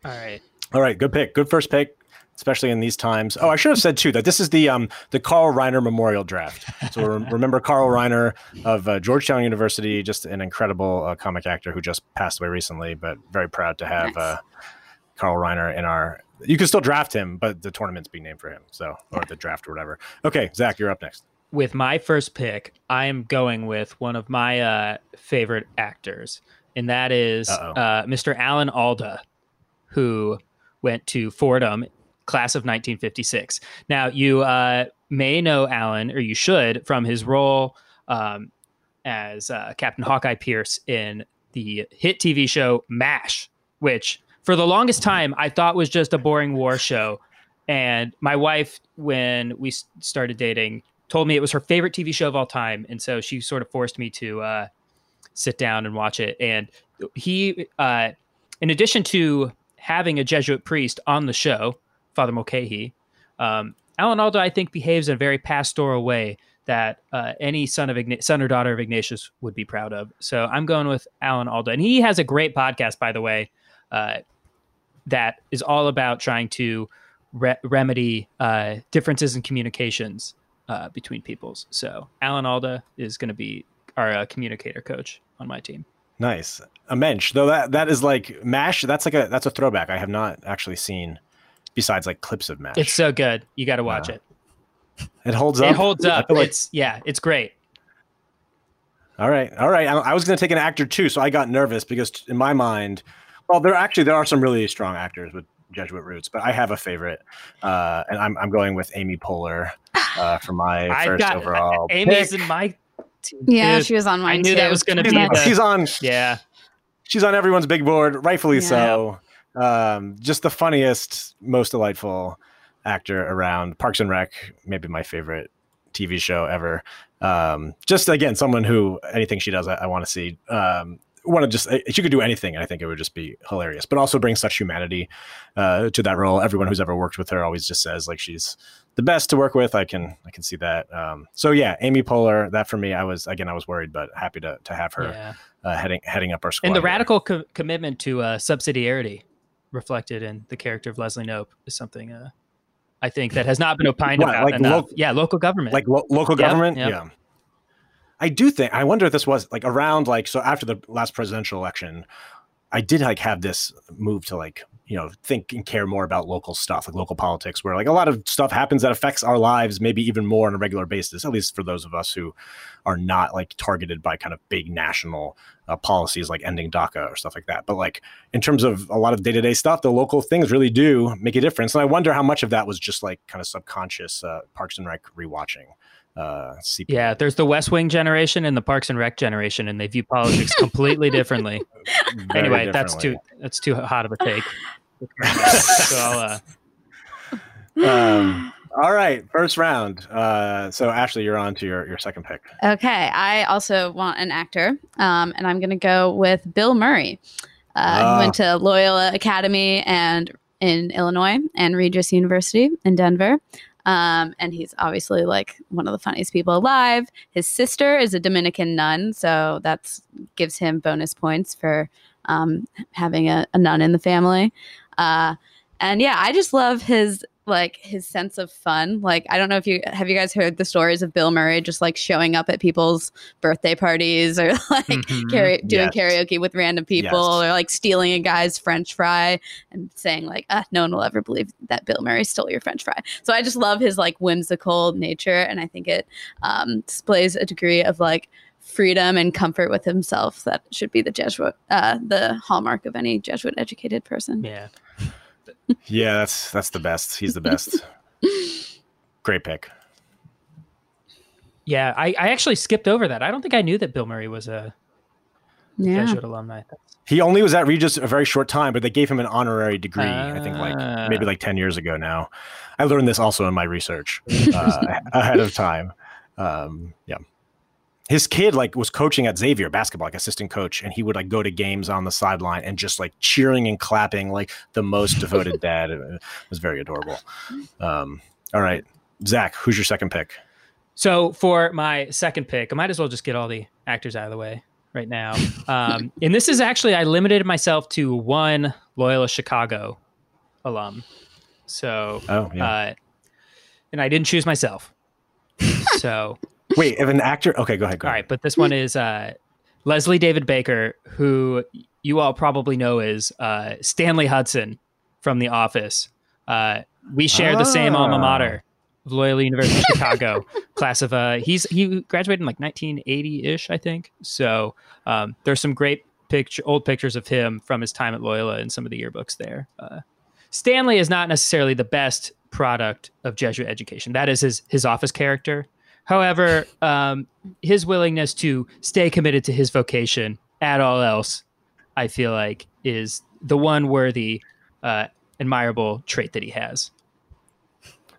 All right. all right good pick good first pick especially in these times oh i should have said too that this is the um the carl reiner memorial draft so re- remember carl reiner of uh, georgetown university just an incredible uh, comic actor who just passed away recently but very proud to have Nice. uh Carl Reiner in our. You can still draft him, but the tournament's being named for him. So, or the draft or whatever. Okay, Zach, you're up next. With my first pick, I am going with one of my uh, favorite actors, and that is uh, Mr. Alan Alda, who went to Fordham, class of 1956. Now, you uh, may know Alan, or you should, from his role um, as uh, Captain Hawkeye Pierce in the hit TV show MASH, which for the longest time I thought was just a boring war show. And my wife, when we started dating, told me it was her favorite TV show of all time, and so she sort of forced me to uh, sit down and watch it. And he, uh, in addition to having a Jesuit priest on the show, Father Mulcahy, um, Alan Alda, I think, behaves in a very pastoral way that uh, any son of Igna- son or daughter of Ignatius would be proud of. So I'm going with Alan Alda, and he has a great podcast, by the way, uh, that is all about trying to re- remedy uh, differences in communications uh, between peoples. So Alan Alda is going to be our uh, communicator coach on my team. Nice. A mensch, though that that is like Mash. That's like a that's a throwback. I have not actually seen besides like clips of Mash. It's so good. You got to watch it. it holds up. It holds up. like- It's yeah, it's great. all right, all right. I, I was going to take an actor too, so I got nervous because in my mind, well, there actually there are some really strong actors with Jesuit roots, but I have a favorite, uh, and I'm I'm going with Amy Poehler uh, for my I first got overall. Amy's pick. in my team. Yeah, too. she was on mine I knew too. that was going to be Next. the, she's on yeah. she's on everyone's big board, rightfully Yeah. so. Um, just the funniest, most delightful actor around. Parks and Rec, maybe my favorite TV show ever. Um, just again, someone who anything she does, I, I want to see. Um, want to just she could do anything, and I think it would just be hilarious. But also bring such humanity uh, to that role. Everyone who's ever worked with her always just says like she's the best to work with. I can I can see that. Um, so yeah, Amy Poehler. That for me, I was again I was worried, but happy to to have her yeah. uh, heading heading up our squad. And the radical co- commitment to uh, subsidiarity reflected in the character of Leslie Knope is something uh, I think that has not been opined What, about like enough. lo- yeah, local government. like lo- local Yep, government yep. yeah i do think i wonder if this was like around like so after the last presidential election i did like have this move to like you know think and care more about local stuff like local politics where like a lot of stuff happens that affects our lives maybe even more on a regular basis at least for those of us who are not like targeted by kind of big national uh, policies like ending DACA or stuff like that. But like in terms of a lot of day to day stuff, the local things really do make a difference. And I wonder how much of that was just like kind of subconscious uh, Parks and Rec rewatching. Uh, yeah, there's the West Wing generation and the Parks and Rec generation, and they view politics completely differently. anyway, differently. that's too that's too hot of a take. so I'll, uh... um, all right, first round. Uh, so Ashley, you're on to your, your second pick. Okay, I also want an actor, um, and I'm going to go with Bill Murray. Uh, uh. He went to Loyola Academy and in Illinois and Regis University in Denver. Um, and he's obviously like one of the funniest people alive. His sister is a Dominican nun, so that gives him bonus points for um, having a, a, nun in the family. Uh, and yeah, I just love his like his sense of fun. Like I don't know if you have you guys heard the stories of Bill Murray just like showing up at people's birthday parties or like mm-hmm. doing yes. karaoke with random people yes. or like stealing a guy's French fry and saying like, ah, "No one will ever believe that Bill Murray stole your French fry." So I just love his like whimsical nature, and I think it um, displays a degree of like freedom and comfort with himself that should be the Jesuit, uh, the hallmark of any Jesuit educated person. Yeah yeah, that's that's the best. He's the best. Great pick. Yeah, I, I actually skipped over that. I don't think I knew that Bill Murray was a yeah. Jesuit alumni. He only was at Regis a very short time, but they gave him an honorary degree. Uh, I think like maybe like ten years ago now. I learned this also in my research uh, ahead of time. Um, yeah his kid like was coaching at Xavier basketball, like assistant coach, and he would like go to games on the sideline and just like cheering and clapping like the most devoted dad. It was very adorable. Um, all right, Zach, who's your second pick? So for my second pick, I might as well just get all the actors out of the way right now. Um, and this is actually I limited myself to one Loyola Chicago alum. So, oh yeah, uh, and I didn't choose myself. So Wait, if an actor, okay, go ahead. Go all ahead. right, but this one is uh, Leslie David Baker, who you all probably know is uh, Stanley Hudson from The Office. Uh, we share the same alma ah. mater of Loyola University Chicago. Class of uh, he's he graduated in like 1980 ish, I think. So um, there's some great picture, old pictures of him from his time at Loyola in some of the yearbooks there. Uh, Stanley is not necessarily the best product of Jesuit education. That is his his office character. However, um, his willingness to stay committed to his vocation at all else, I feel like, is the one worthy, uh, admirable trait that he has.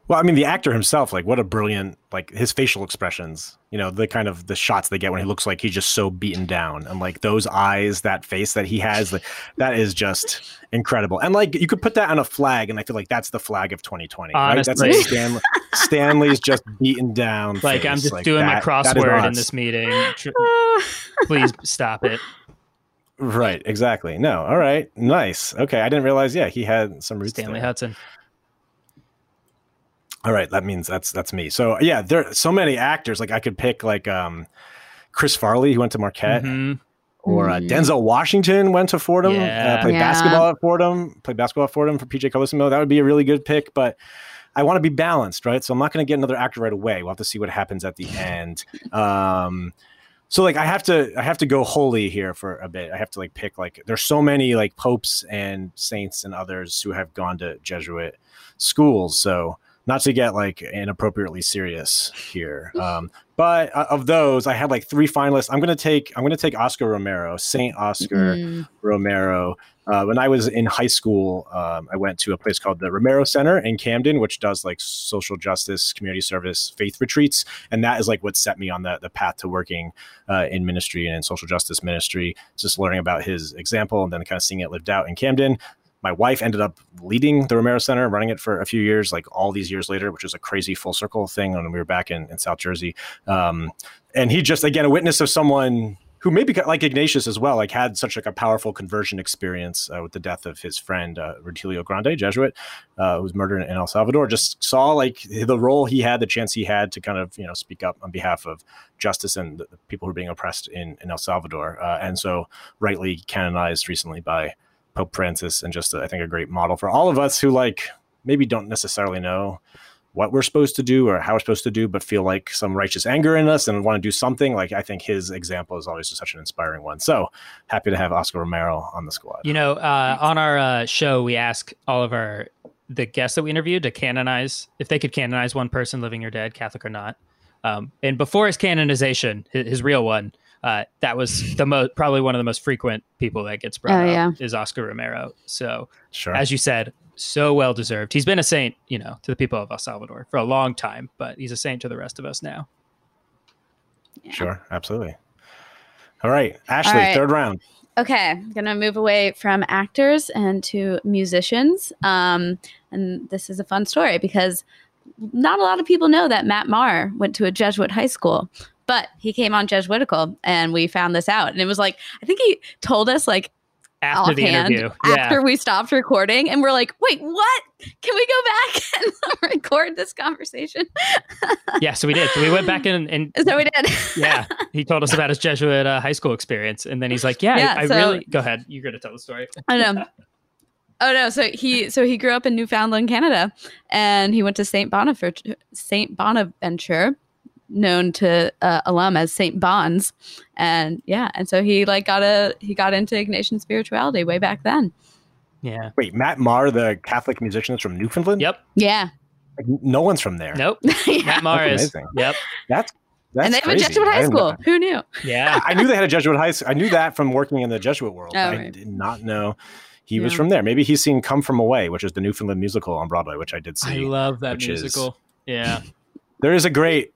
Well, I mean, the actor himself, like, what a brilliant, like, his facial expressions, you know, the kind of the shots they get when he looks like he's just so beaten down. And, like, those eyes, that face that he has, like, that is just incredible. And, like, you could put that on a flag, and I feel like that's the flag of 2020. Honestly. Right? That's like Stanley, Stanley's just beaten down. Like, face. I'm just like, doing that, my crossword in this meeting. Please stop it. Right, exactly. No, all right, nice. Okay, I didn't realize. Yeah, he had some roots. Stanley there. Hudson. All right, that means that's that's me. So yeah, there are so many actors. Like I could pick like um, Chris Farley, who went to Marquette, mm-hmm. or uh, mm-hmm. Denzel Washington went to Fordham, yeah. uh, played yeah. basketball at Fordham, played basketball at Fordham for PJ Carlesimo. That would be a really good pick, but I want to be balanced, right? So I'm not going to get another actor right away. We'll have to see what happens at the end. Um, so like I have to I have to go holy here for a bit. I have to like pick like there's so many like popes and saints and others who have gone to Jesuit schools. So not to get like inappropriately serious here. Um, but uh, of those, I had like three finalists. I'm gonna take I'm gonna take Oscar Romero, Saint Oscar mm. Romero. Uh, when I was in high school, um, I went to a place called the Romero Center in Camden, which does like social justice, community service, faith retreats, and that is like what set me on the the path to working uh, in ministry and in social justice ministry. Just learning about his example and then kind of seeing it lived out in Camden my wife ended up leading the Romero Center, running it for a few years, like all these years later, which was a crazy full circle thing when we were back in, in South Jersey. Um, and he just, again, a witness of someone who maybe like Ignatius as well, like had such like a powerful conversion experience uh, with the death of his friend uh, Rutilio Grande, Jesuit, uh, who was murdered in El Salvador. Just saw like the role he had, the chance he had to kind of you know speak up on behalf of justice and the people who are being oppressed in in El Salvador, uh, and so rightly canonized recently by Pope Francis, and just I think a great model for all of us who like maybe don't necessarily know what we're supposed to do or how we're supposed to do, but feel like some righteous anger in us and want to do something. Like I think his example is always just such an inspiring one. So happy to have Oscar Romero on the squad. You know, uh, on our uh, show, we ask all of our the guests that we interviewed to canonize if they could canonize one person, living or dead, Catholic or not. Um, and before his canonization, his, his real one, uh, that was the most probably one of the most frequent people that gets brought Oh, up yeah. is Oscar Romero. So Sure. as you said, so well deserved. He's been a saint, you know, to the people of El Salvador for a long time, but he's a saint to the rest of us now. Sure. Absolutely. All right. Ashley, All right. third round. Okay, I'm gonna move away from actors and to musicians. Um, and this is a fun story because not a lot of people know that Matt Maher went to a Jesuit high school, but he came on Jesuitical, and we found this out. And it was like I think he told us like After the offhand interview. Yeah. after we stopped recording, and we're like, "Wait, what? Can we go back and record this conversation?" yeah, so we did. So we went back in and So we did. yeah, he told us about his Jesuit uh, high school experience, and then he's like, "Yeah, Yeah, I, I so- really go ahead. You're gonna tell the story." I know. Oh no! So he so he grew up in Newfoundland, Canada, and he went to Saint Bonaventure, Saint Bonaventure, known to uh, alum as Saint Bonds, and yeah, and so he like got a he got into Ignatian spirituality way back then. Yeah. Wait, Matt Maher, the Catholic musician is from Newfoundland? Yep. Yeah, Like, no one's from there. Nope. Yeah. Matt Maher is. Yep. That's that's and they have crazy. a Jesuit high didn't know school. Who knew? Yeah. I knew they had a Jesuit high school. I knew that from working in the Jesuit world. Oh, I right. did not know he was from there. Maybe he's seen Come From Away, which is the Newfoundland musical on Broadway, which I did see. I love that which is- musical. Yeah. there is a great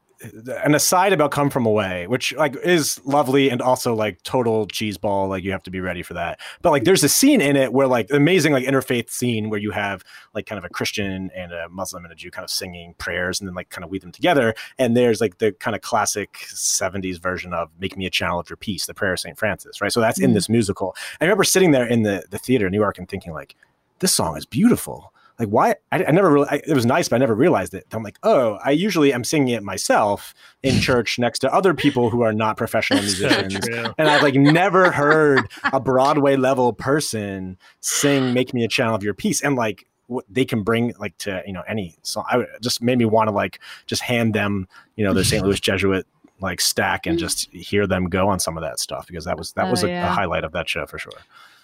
an aside about Come From Away, which like is lovely and also like total cheeseball. Like you have to be ready for that. But like there's a scene in it where like amazing like interfaith scene where you have like kind of a Christian and a Muslim and a Jew kind of singing prayers and then like kind of weave them together. And there's like the kind of classic 70s version of Make Me a Channel of Your Peace, the prayer of St. Francis, right? So that's in Mhm. this musical. I remember sitting there in the, the theater in New York and thinking like, this song is beautiful. Like why? I, I never really. I, it was nice, but I never realized it. I'm like, oh, I usually am singing it myself in church next to other people who are not professional musicians, and I've like never heard a Broadway level person sing "Make Me a Channel of Your Peace," and like what they can bring like to you know any song. I just made me want to like just hand them you know their St. Louis Jesuit like stack and mm. just hear them go on some of that stuff because that was that Oh, was a, a yeah. highlight of that show for sure.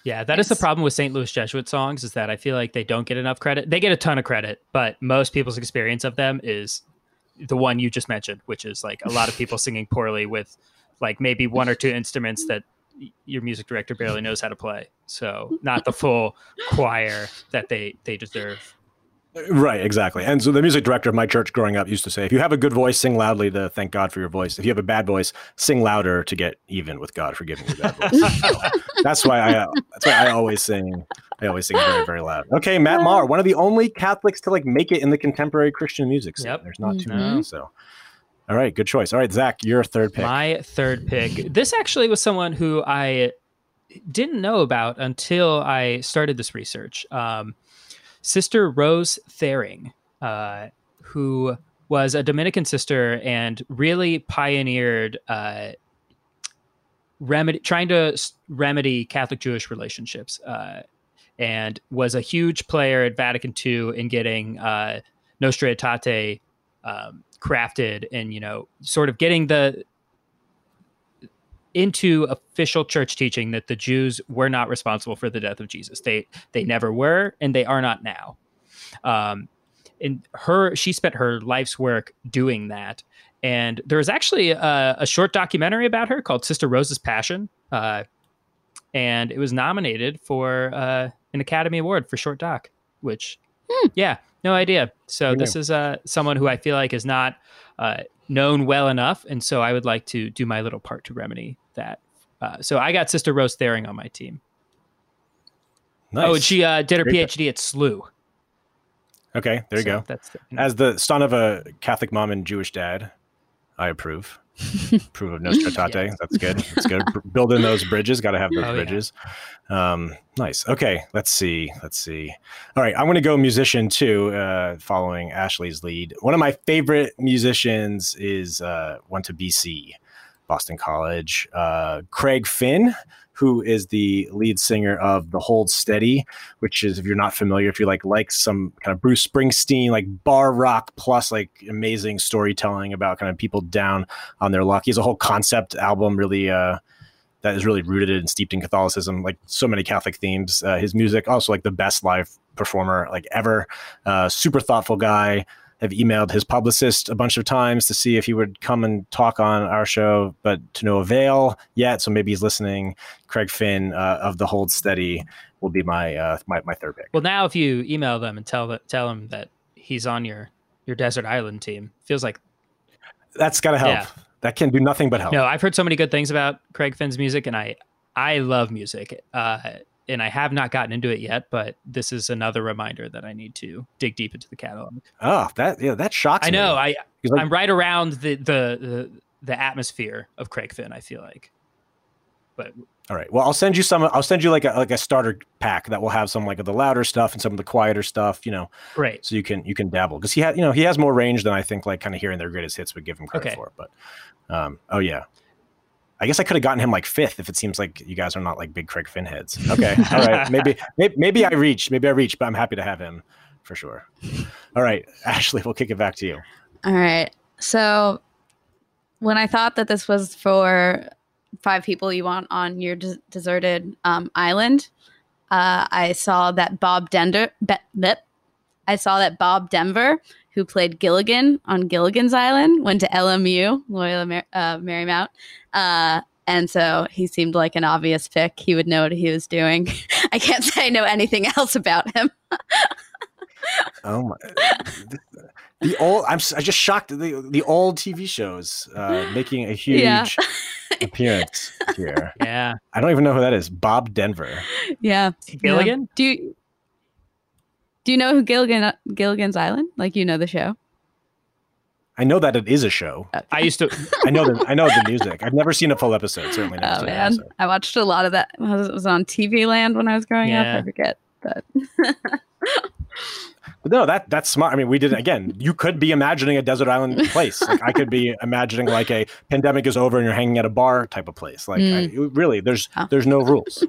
Yeah, that is the problem with St. Louis Jesuit songs is that I feel like they don't get enough credit. They get a ton of credit, but most people's experience of them is the one you just mentioned, which is like a lot of people singing poorly with like maybe one or two instruments that your music director barely knows how to play. So not the full choir that they they deserve. Right, exactly. And so the music director of my church growing up used to say, if you have a good voice, sing loudly to thank God for your voice. If you have a bad voice, sing louder to get even with God for giving you that voice. So that's why I that's why I always sing I always sing very, very loud. Okay, Matt Maher, one of the only Catholics to like make it in the contemporary Christian music scene. Yep. There's not too Mhm. many. So all right, good choice. All right, Zach, your third pick. My third pick. This actually was someone who I didn't know about until I started this research. Um, Sister Rose Thering, uh, who was a Dominican sister and really pioneered uh, remedy, trying to remedy Catholic Jewish relationships, uh, and was a huge player at Vatican II in getting uh, Nostra Aetate um, crafted and you know sort of getting the into official church teaching that the Jews were not responsible for the death of Jesus. They they never were, and they are not now. Um, and her, she spent her life's work doing that. And there was actually a, a short documentary about her called Sister Rose's Passion, uh, and it was nominated for uh, an Academy Award for short doc. Which, yeah, no idea. So Who this is uh, someone who I feel like is not uh, known well enough, and so I would like to do my little part to remedy that. Uh, so I got Sister Rose Thering on my team. Nice. Oh, and she uh, did her Great PhD at SLU. Okay, there you So go. That's the, As the son of a Catholic mom and Jewish dad, I approve. approve of Nostra Aetate. Yes. That's good. That's good. Building those bridges. Got to have those Oh, yeah. bridges. Um, nice. Okay. Let's see. Let's see. All right. I'm going to go musician too, uh, following Ashley's lead. One of my favorite musicians is uh, went to BC. Boston College. Uh, Craig Finn, who is the lead singer of the Hold Steady, which is if you're not familiar, if you like like some kind of Bruce Springsteen, like bar rock plus like amazing storytelling about kind of people down on their luck. He has a whole concept album, really. Uh, that is really rooted and steeped in Catholicism, like so many Catholic themes. Uh, his music, also like the best live performer like ever. Uh, super thoughtful guy. Have emailed his publicist a bunch of times to see if he would come and talk on our show, but to no avail yet. So maybe he's listening. Craig Finn uh, of the Hold Steady will be my uh, my my third pick. Well, now if you email them and tell tell him that he's on your your desert island team, feels like that's got to help. Yeah. That can do nothing but help. No, I've heard so many good things about Craig Finn's music, and I I love music, uh, and I have not gotten into it yet. But this is another reminder that I need to dig deep into the catalog. Oh, that yeah, that shocks I me. know I Because, like, I'm right around the, the the the atmosphere of Craig Finn. I feel like, but All right. Well, I'll send you some. I'll send you like a like a starter pack that will have some like of the louder stuff and some of the quieter stuff. You know, great. so you can you can dabble because he had you know he has more range than I think like kind of hearing their greatest hits would give him credit Okay. for. But um, oh yeah, I guess I could have gotten him like fifth if it seems like you guys are not like big Craig Finn heads. Okay, all right, maybe maybe, maybe I reach, maybe I reach, but I'm happy to have him for sure. All right, Ashley, we'll kick it back to you. All right. So when I thought that this was for five people you want on your des- deserted um, island, uh, I saw that Bob Dender, Be- Bep- I saw that Bob Denver, who played Gilligan on Gilligan's Island, went to LMU, Loyola Mar- uh, Marymount. Uh, and so he seemed like an obvious pick. He would know what he was doing. I can't say I know anything else about him. Oh my. The old, I'm s- I just shocked. The the old TV shows uh, making a huge Yeah. appearance here. Yeah, I don't even know who that is. Bob Denver. yeah. Gilligan. Do you do you know who Gilligan Gilligan's Island? Like you know the show? I know that it is a show. I used to. I know the I know the music. I've never seen a full episode. Certainly not. Oh seen an man. I watched a lot of that. It was, was on TV Land when I was growing Yeah. up. I forget, but But no, that that's smart. I mean, we did again. You could be imagining a desert island place. Like I could be imagining like a pandemic is over and you're hanging at a bar type of place. Like I, mm. really, there's Oh. there's no rules.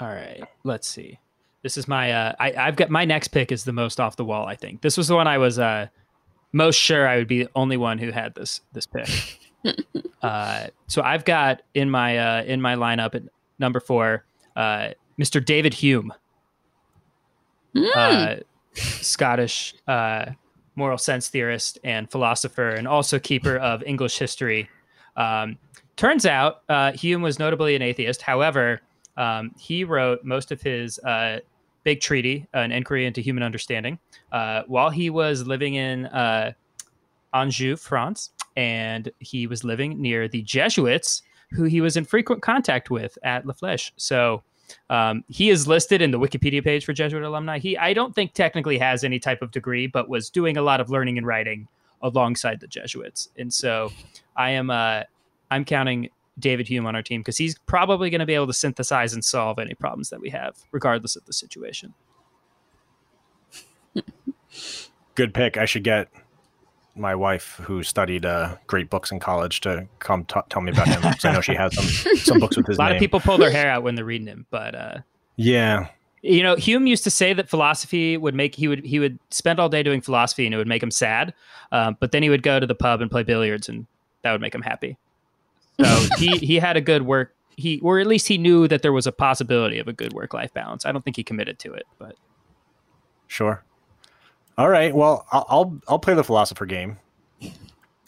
All right, let's see. This is my. Uh, I, I've got my next pick is the most off the wall. I think this was the one I was uh, most sure I would be the only one who had this this pick. uh, so I've got in my uh, in my lineup at number four, uh, Mr. David Hume, Mm. uh, Scottish uh, moral sense theorist and philosopher, and also keeper of English history. Um, turns out uh, Hume was notably an atheist. However, um, he wrote most of his uh, big treaty, An Inquiry into Human Understanding, uh, while he was living in uh, Anjou, France, and he was living near the Jesuits, who he was in frequent contact with at La Flèche. So um, he is listed in the Wikipedia page for Jesuit alumni. He, I don't think, technically has any type of degree, but was doing a lot of learning and writing alongside the Jesuits. And so, I am, uh, I'm counting David Hume on our team because he's probably going to be able to synthesize and solve any problems that we have, regardless of the situation. Good pick. I should get my wife, who studied uh, great books in college, to come t- tell me about him. 'cause I know she has some some books with his name. A lot name. of people pull their hair out when they're reading him, but uh, Yeah. you know, Hume used to say that philosophy would make he would he would spend all day doing philosophy and it would make him sad, um, but then he would go to the pub and play billiards and that would make him happy. So he he had a good work he or at least he knew that there was a possibility of a good work life balance. I don't think he committed to it, but Sure. All right. Well, I'll I'll, I'll play the philosopher game.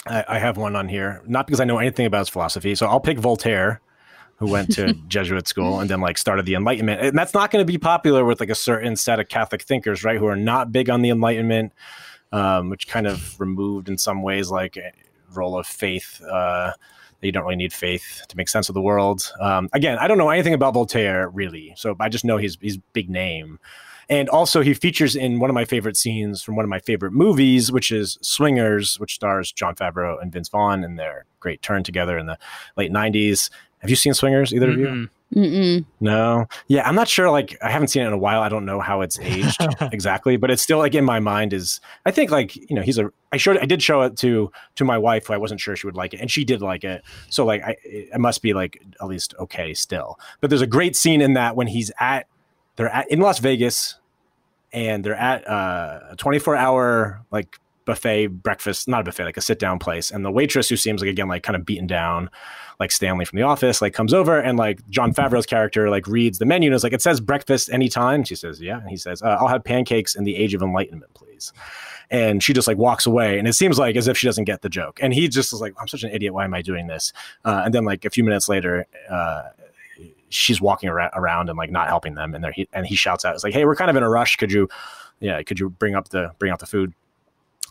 I, I have one on here, not because I know anything about his philosophy. So I'll pick Voltaire, who went to Jesuit school and then like started the Enlightenment. And that's not going to be popular with like a certain set of Catholic thinkers, right? Who are not big on the Enlightenment, um, which kind of removed in some ways like a role of faith. Uh, that you don't really need faith to make sense of the world. Um, again, I don't know anything about Voltaire really, so I just know he's he's big name. And also, he features in one of my favorite scenes from one of my favorite movies, which is Swingers, which stars Jon Favreau and Vince Vaughn in their great turn together in the late 90s. Have you seen Swingers, either of you? Mm-mm. No, yeah, I'm not sure. Like, I haven't seen it in a while. I don't know how it's aged exactly, but it's still like in my mind. Is I think like you know he's a. I showed I did show it to to my wife who I wasn't sure she would like it, and she did like it. So like I it must be like at least okay still. But there's a great scene in that when he's at they're at in Las Vegas, and they're at uh, a 24 hour like buffet breakfast, not a buffet, like a sit down place, and the waitress who seems like again like kind of beaten down like Stanley from The Office, like comes over and like Jon Favreau's character like reads the menu and is like, it says breakfast anytime. She says, yeah. And he says, uh, I'll have pancakes in the age of enlightenment, please. And she just like walks away, and it seems like as if she doesn't get the joke. And he just is like, I'm such an idiot. Why am I doing this? Uh, and then like a few minutes later, uh, she's walking around, and like not helping them, and there he and he shouts out, "It's like, hey, we're kind of in a rush. Could you, yeah, could you bring up the bring out the food?"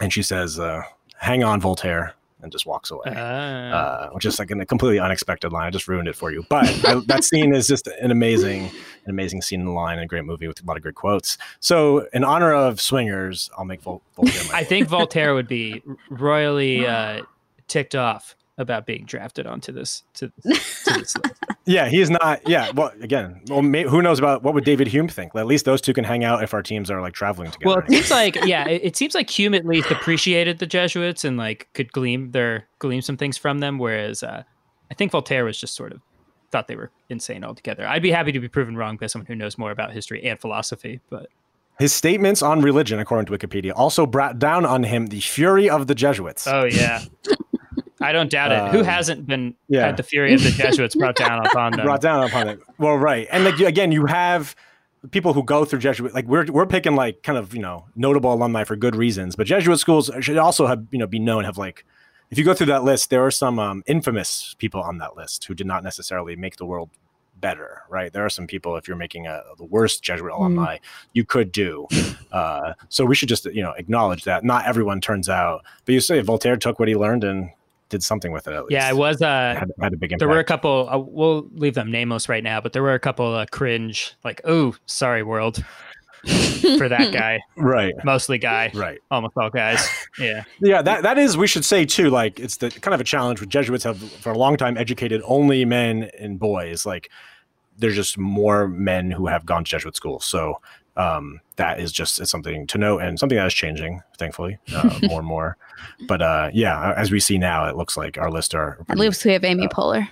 And she says, uh, "Hang on, Voltaire." and just walks away, Uh, uh, which is like a completely unexpected line. I just ruined it for you, but I, that scene is just an amazing, an amazing scene in the line and a great movie with a lot of great quotes. So, in honor of Swingers, I'll make Vol- Voltaire. My I think Voltaire would be royally uh, ticked off about being drafted onto this to, to this yeah, he's not. Yeah, well, again, well, may, who knows about what would David Hume think? At least those two can hang out if our teams are like traveling together. Well, it seems like yeah, it, it seems like Hume at least appreciated the Jesuits and like could glean their glean some things from them, whereas uh, I think Voltaire was just sort of thought they were insane altogether. I'd be happy to be proven wrong by someone who knows more about history and philosophy, but His statements on religion, according to Wikipedia, also brought down on him the fury of the Jesuits. oh yeah. I don't doubt it. Who Um, hasn't been yeah. had the fury of the Jesuits brought down upon them? brought down upon it. Well, right, and like again, you have people who go through Jesuit. Like we're we're picking like kind of you know notable alumni for good reasons, but Jesuit schools should also have you know be known have like. If you go through that list, there are some um, infamous people on that list who did not necessarily make the world better, right? There are some people, if you're making a the worst Jesuit alumni, you could do. Uh, so we should just you know acknowledge that not everyone turns out. But you say Voltaire took what he learned and did something with it. At least. Yeah, it was. Uh, had, had a big impact. there were a couple. Uh, we'll leave them nameless right now, but there were a couple uh, cringe, like, "Oh, sorry, world," for that guy. right, Mostly guy, right. almost all guys. Yeah, Yeah, that that is we should say too. Like it's the kind of a challenge with Jesuits have for a long time educated only men and boys. Like there's just more men who have gone to Jesuit school. So um, that is just it's something to note and something that is changing, thankfully, uh, more and more. But uh, yeah, as we see now, it looks like our list are At least we have Amy Poehler.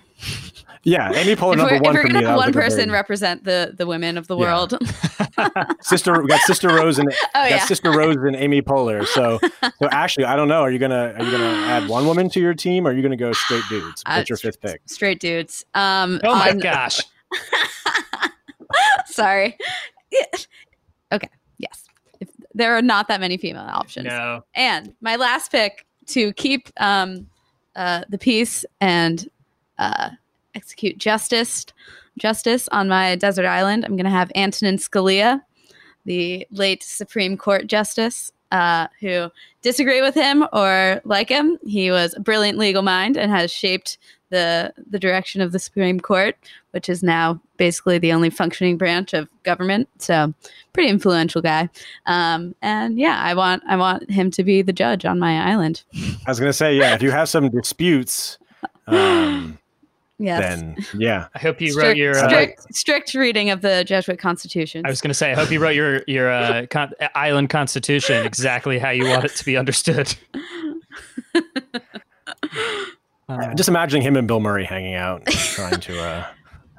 yeah. Amy Poehler if number we're, if we're gonna me. have one person very- represent the the women of the Yeah. world, sister we got sister Rose and oh got yeah, sister Rose and Amy Poehler. So so Ashley, I don't know. Are you gonna are you gonna add one woman to your team? or Are you gonna go straight dudes? Uh, What's your fifth pick? straight dudes. Um, Oh my on- gosh. sorry. Yeah. Okay. Yes. If, there are not that many female options. No. And my last pick to keep um, uh, the peace and uh, execute justice justice on my desert island, I'm going to have Antonin Scalia, the late Supreme Court Justice, uh, who disagree with him or like him. He was a brilliant legal mind and has shaped the the direction of the Supreme Court, which is now basically the only functioning branch of government. So, pretty influential guy. Um, and yeah, I want I want him to be the judge on my island. I was gonna say, yeah, if you have some disputes, um, Yes. then yeah, I hope you strict, wrote your. Uh, strict, strict reading of the Jesuit Constitution. I was going to say, I hope you wrote your your uh, con- island constitution exactly how you want it to be understood. Uh, just imagining him and Bill Murray hanging out, trying to uh,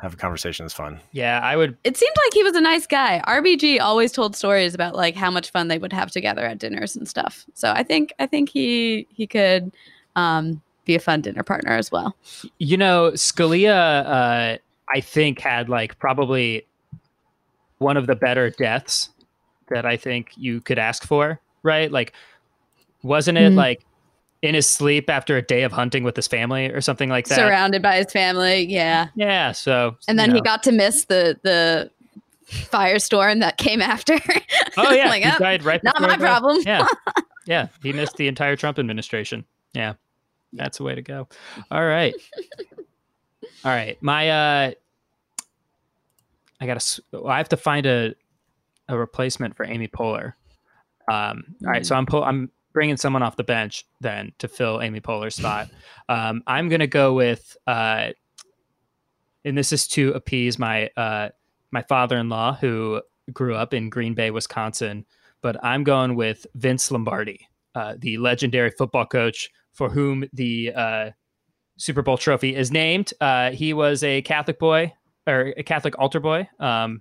have a conversation is fun. yeah, I would. it seemed like he was a nice guy. RBG always told stories about like how much fun they would have together at dinners and stuff. So I think I think he he could um, be a fun dinner partner as well. You know, Scalia, uh, I think had like probably one of the better deaths that I think you could ask for. Right? Like, wasn't it Mhm. like in his sleep after a day of hunting with his family or something like that? Surrounded by his family, yeah. yeah. So, And then you he got to miss the the firestorm that came after. Oh yeah, like, he oh, died right. not my problem. Yeah, yeah, he missed the entire Trump administration. Yeah, that's the way to go. All right, all right. My, uh I gotta. s- I have to find a a replacement for Amy Poehler. Um, all right, so I'm pull, I'm bringing someone off the bench then to fill Amy Poehler's spot. Um, I'm gonna go with uh, and this is to appease my uh, my father-in-law who grew up in Green Bay, Wisconsin. But I'm going with Vince Lombardi, uh, the legendary football coach for whom the uh, Super Bowl trophy is named. Uh, he was a Catholic boy or a Catholic altar boy. Um,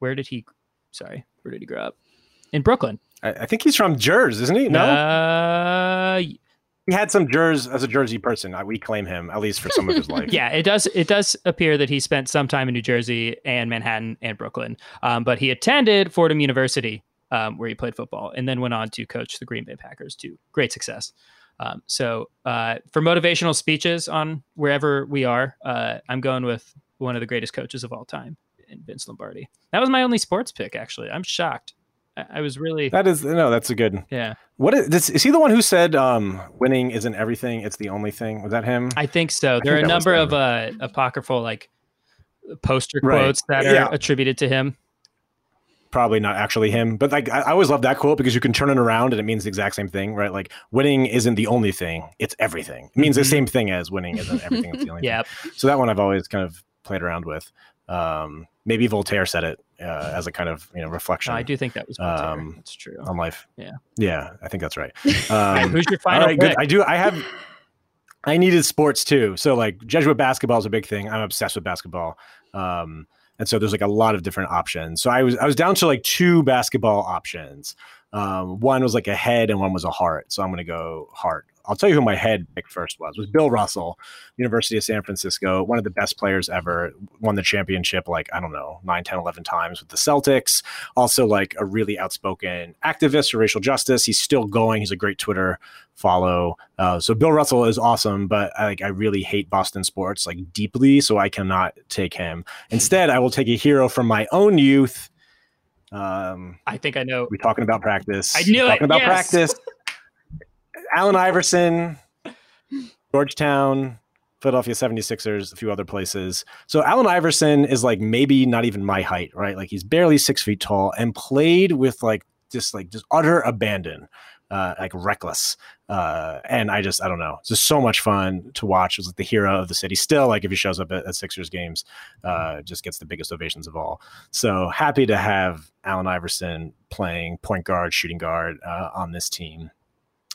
where did he? Sorry, where did he grow up? In Brooklyn. I, I think he's from Jersey, isn't he? No, Uh, he had some Jersey as a Jersey person. We claim him at least for some of his life. yeah, it does. It does appear that he spent some time in New Jersey and Manhattan and Brooklyn. Um, but he attended Fordham University, um, where he played football, and then went on to coach the Green Bay Packers to great success. Um, so uh, for motivational speeches on wherever we are, uh, I'm going with one of the greatest coaches of all time, in Vince Lombardi. That was my only sports pick. Actually, I'm shocked. I, was really That is no, that's a good. yeah. What is, this, is he the one who said um, winning isn't everything? It's the only thing. Was that him? I think so. There are a think that was number of uh, apocryphal like poster Right. quotes that are attributed to him. Probably not actually him, but like I, I always love that quote because you can turn it around and it means the exact same thing, right? Like winning isn't the only thing; it's everything. It means the Mhm. same thing as winning isn't everything. It's the only Yeah, thing. So that one I've always kind of played around with. Um, maybe Voltaire said it uh, as a kind of you know reflection no, I do think that was. Um, That's true. on life. Yeah. yeah, I think that's right. All Um, who's your all final right, good. I do. I have. I needed sports too. So like Jesuit basketball is a big thing. I'm obsessed with basketball. Um, and so there's like a lot of different options. So I was I was down to like two basketball options. Um, one was like a head and one was a heart. So I'm gonna go heart. I'll tell you who my head pick first was. Was Bill Russell, University of San Francisco, one of the best players ever, won the championship like, I don't know, 9, 10, 11 times with the Celtics. Also like a really outspoken activist for racial justice. He's still going. He's a great Twitter follow. Uh, so Bill Russell is awesome, but I, like I really hate Boston sports like deeply, so I cannot take him. Instead, I will take a hero from my own youth. Um, I think I know. we're talking about practice. I knew it, talking about yes. practice. Allen Iverson, Georgetown, Philadelphia 76ers, a few other places. So Allen Iverson is like maybe not even my height, right? Like he's barely six feet tall and played with like just like just utter abandon, uh, like reckless. Uh, and I just I don't know. It's just so much fun to watch. It's like the hero of the city. Still, like if he shows up at, at Sixers games, uh, just gets the biggest ovations of all. So happy to have Allen Iverson playing point guard, shooting guard uh, on this team.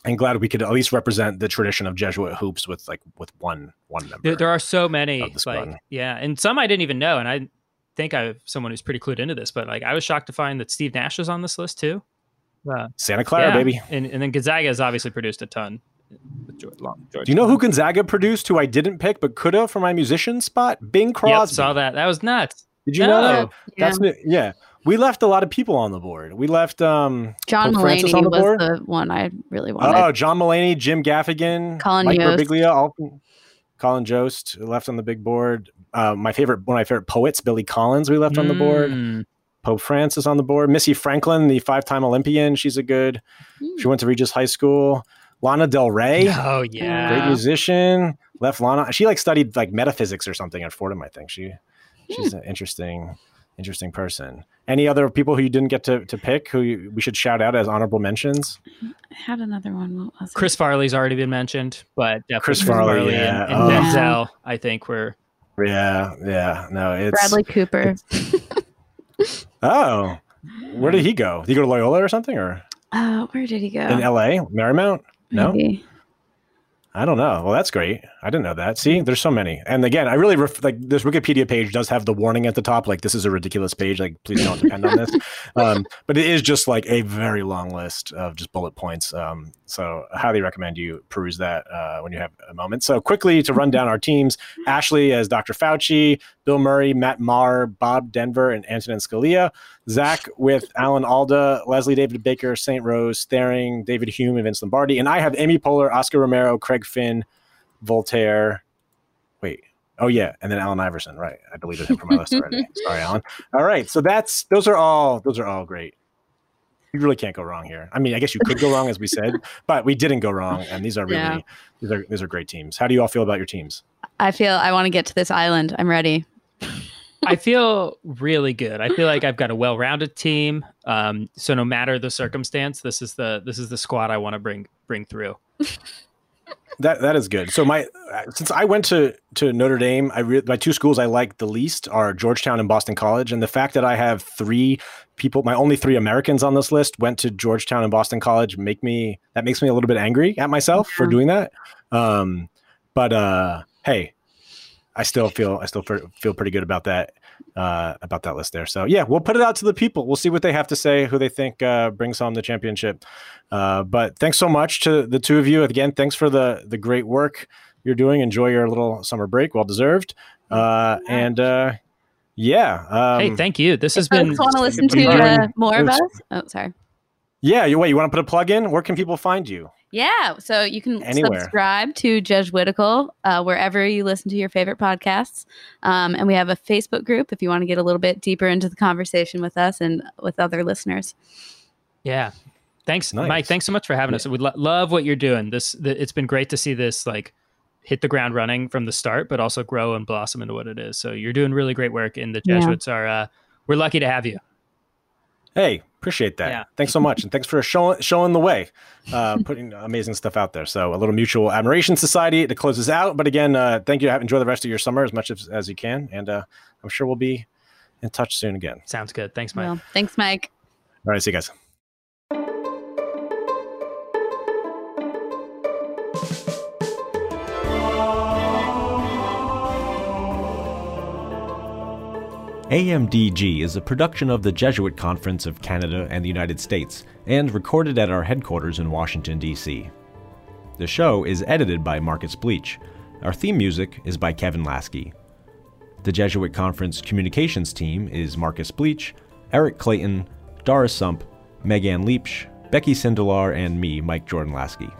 And glad we could at least represent the tradition of Jesuit hoops with like with one one member. There, there are so many. of the squad. Like, yeah, and some I didn't even know, and I think I have someone who's pretty clued into this. But like, I was shocked to find that Steve Nash was on this list too. Uh, Santa Clara, yeah. baby. And and then Gonzaga has obviously produced a ton. George, long, George Do you know who Gonzaga produced? Who I didn't pick but could have for my musician spot? Bing Yep, Crosby. saw that. That was nuts. Did you know No. that? That's new- yeah. We left a lot of people on the board. We left um John Pope Francis Mulaney on the was board? the one I really wanted. oh John Mulaney, Jim Gaffigan, Colin Mike Yost. Birbiglia, all, Colin Jost left on the big board. Uh, my favorite, one of my favorite poets, Billy Collins, we left on the board. Mm. Pope Francis on the board. Missy Franklin, the five-time Olympian, she's a good. Hmm. She went to Regis High School. Lana Del Rey, Oh yeah. great musician. Left Lana. She like studied like metaphysics or something at Fordham. I think she she's an interesting interesting person. Any other people who you didn't get to, to pick who you, we should shout out as honorable mentions? I had another one. What was it? Chris Farley's already been mentioned, but definitely Chris Farley, and, yeah. and Oh. Denzel, I think were Yeah, yeah. No, it's Bradley Cooper. Oh, where did he go? Did he go to Loyola or something, or Uh, where did he go? in L.A. Marymount? No, Maybe. I don't know. Well, that's great. I didn't know that. See, there's so many. And again, I really ref- like this Wikipedia page does have the warning at the top, like this is a ridiculous page. Like, please don't depend on this. Um, but it is just like a very long list of just bullet points. Um, so I highly recommend you peruse that uh, when you have a moment. So quickly to run down our teams: Ashley as Dr. Fauci, Bill Murray, Matt Maher, Bob Denver, and Antonin Scalia. Zach with Alan Alda, Leslie David Baker, St. Rose, Staring, David Hume, and Vince Lombardi. And I have Amy Poehler, Oscar Romero, Craig Finn, Voltaire. Wait. Oh yeah, and then Allen Iverson. Right, I deleted him from my list already. Sorry, Alan. All right, so that's those are all those are all great. You really can't go wrong here. I mean, I guess you could go wrong, as we said, but we didn't go wrong, and these are really Yeah. these are these are great teams. How do you all feel about your teams? I feel I want to get to this island. I'm ready. I feel really good. I feel like I've got a well-rounded team. Um, so no matter the circumstance, this is the this is the squad I want to bring bring through. that that is good. So my since I went to to Notre Dame, I re- my two schools I like the least are Georgetown and Boston College, and the fact that I have three people, my only three Americans on this list went to Georgetown and Boston College, make me that makes me a little bit angry at myself yeah. for doing that. Um, but uh, hey, I still feel I still feel pretty good about that uh, about that list there. So yeah, we'll put it out to the people. We'll see what they have to say, who they think uh, brings home the championship. Uh, but thanks so much to the two of you again. Thanks for the the great work you're doing. Enjoy your little summer break, well deserved. Uh, and uh, yeah, um, hey, thank you. This has been. Want to listen to uh, more of us? Oh, sorry. Yeah, you wait. You want to put a plug in? Where can people find you? Yeah, so you can Anywhere. subscribe to Jesuitical uh, wherever you listen to your favorite podcasts, um, and we have a Facebook group if you want to get a little bit deeper into the conversation with us and with other listeners. Yeah, thanks, nice. Mike. Thanks so much for having yeah. us. We lo- love what you're doing. This the, it's been great to see this like hit the ground running from the start, but also grow and blossom into what it is. So you're doing really great work, and the Jesuits yeah. are. Uh, we're lucky to have you. Hey, appreciate that. Yeah. Thanks so much, and thanks for showing showing the way, uh, putting amazing stuff out there. So a little mutual admiration society to close us out. But again, uh, thank you. Enjoy the rest of your summer as much as, as you can, and uh, I'm sure we'll be in touch soon again. Sounds good. Thanks, Mike. Well, thanks, Mike. All right, see you guys. AMDG is a production of the Jesuit Conference of Canada and the United States and recorded at our headquarters in Washington, D.C. The show is edited by Marcus Bleach. Our theme music is by Kevin Laskey. The Jesuit Conference communications team is Marcus Bleach, Eric Clayton, Doris Sump, Megan Leach, Becky Sindelar, and me, Mike Jordan Laskey.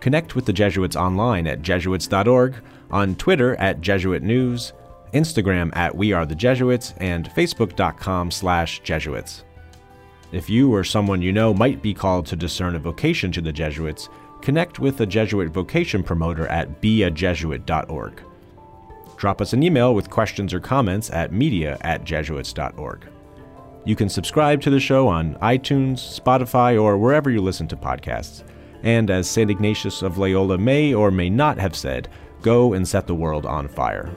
Connect with the Jesuits online at jesuits.org, on Twitter at Jesuit News, Instagram at We Are the Jesuits, and Facebook.com slash Jesuits. If you or someone you know might be called to discern a vocation to the Jesuits, connect with a Jesuit vocation promoter at beajesuit.org. Drop us an email with questions or comments at media at jesuits.org. You can subscribe to the show on iTunes, Spotify, or wherever you listen to podcasts. And as St. Ignatius of Loyola may or may not have said, go and set the world on fire.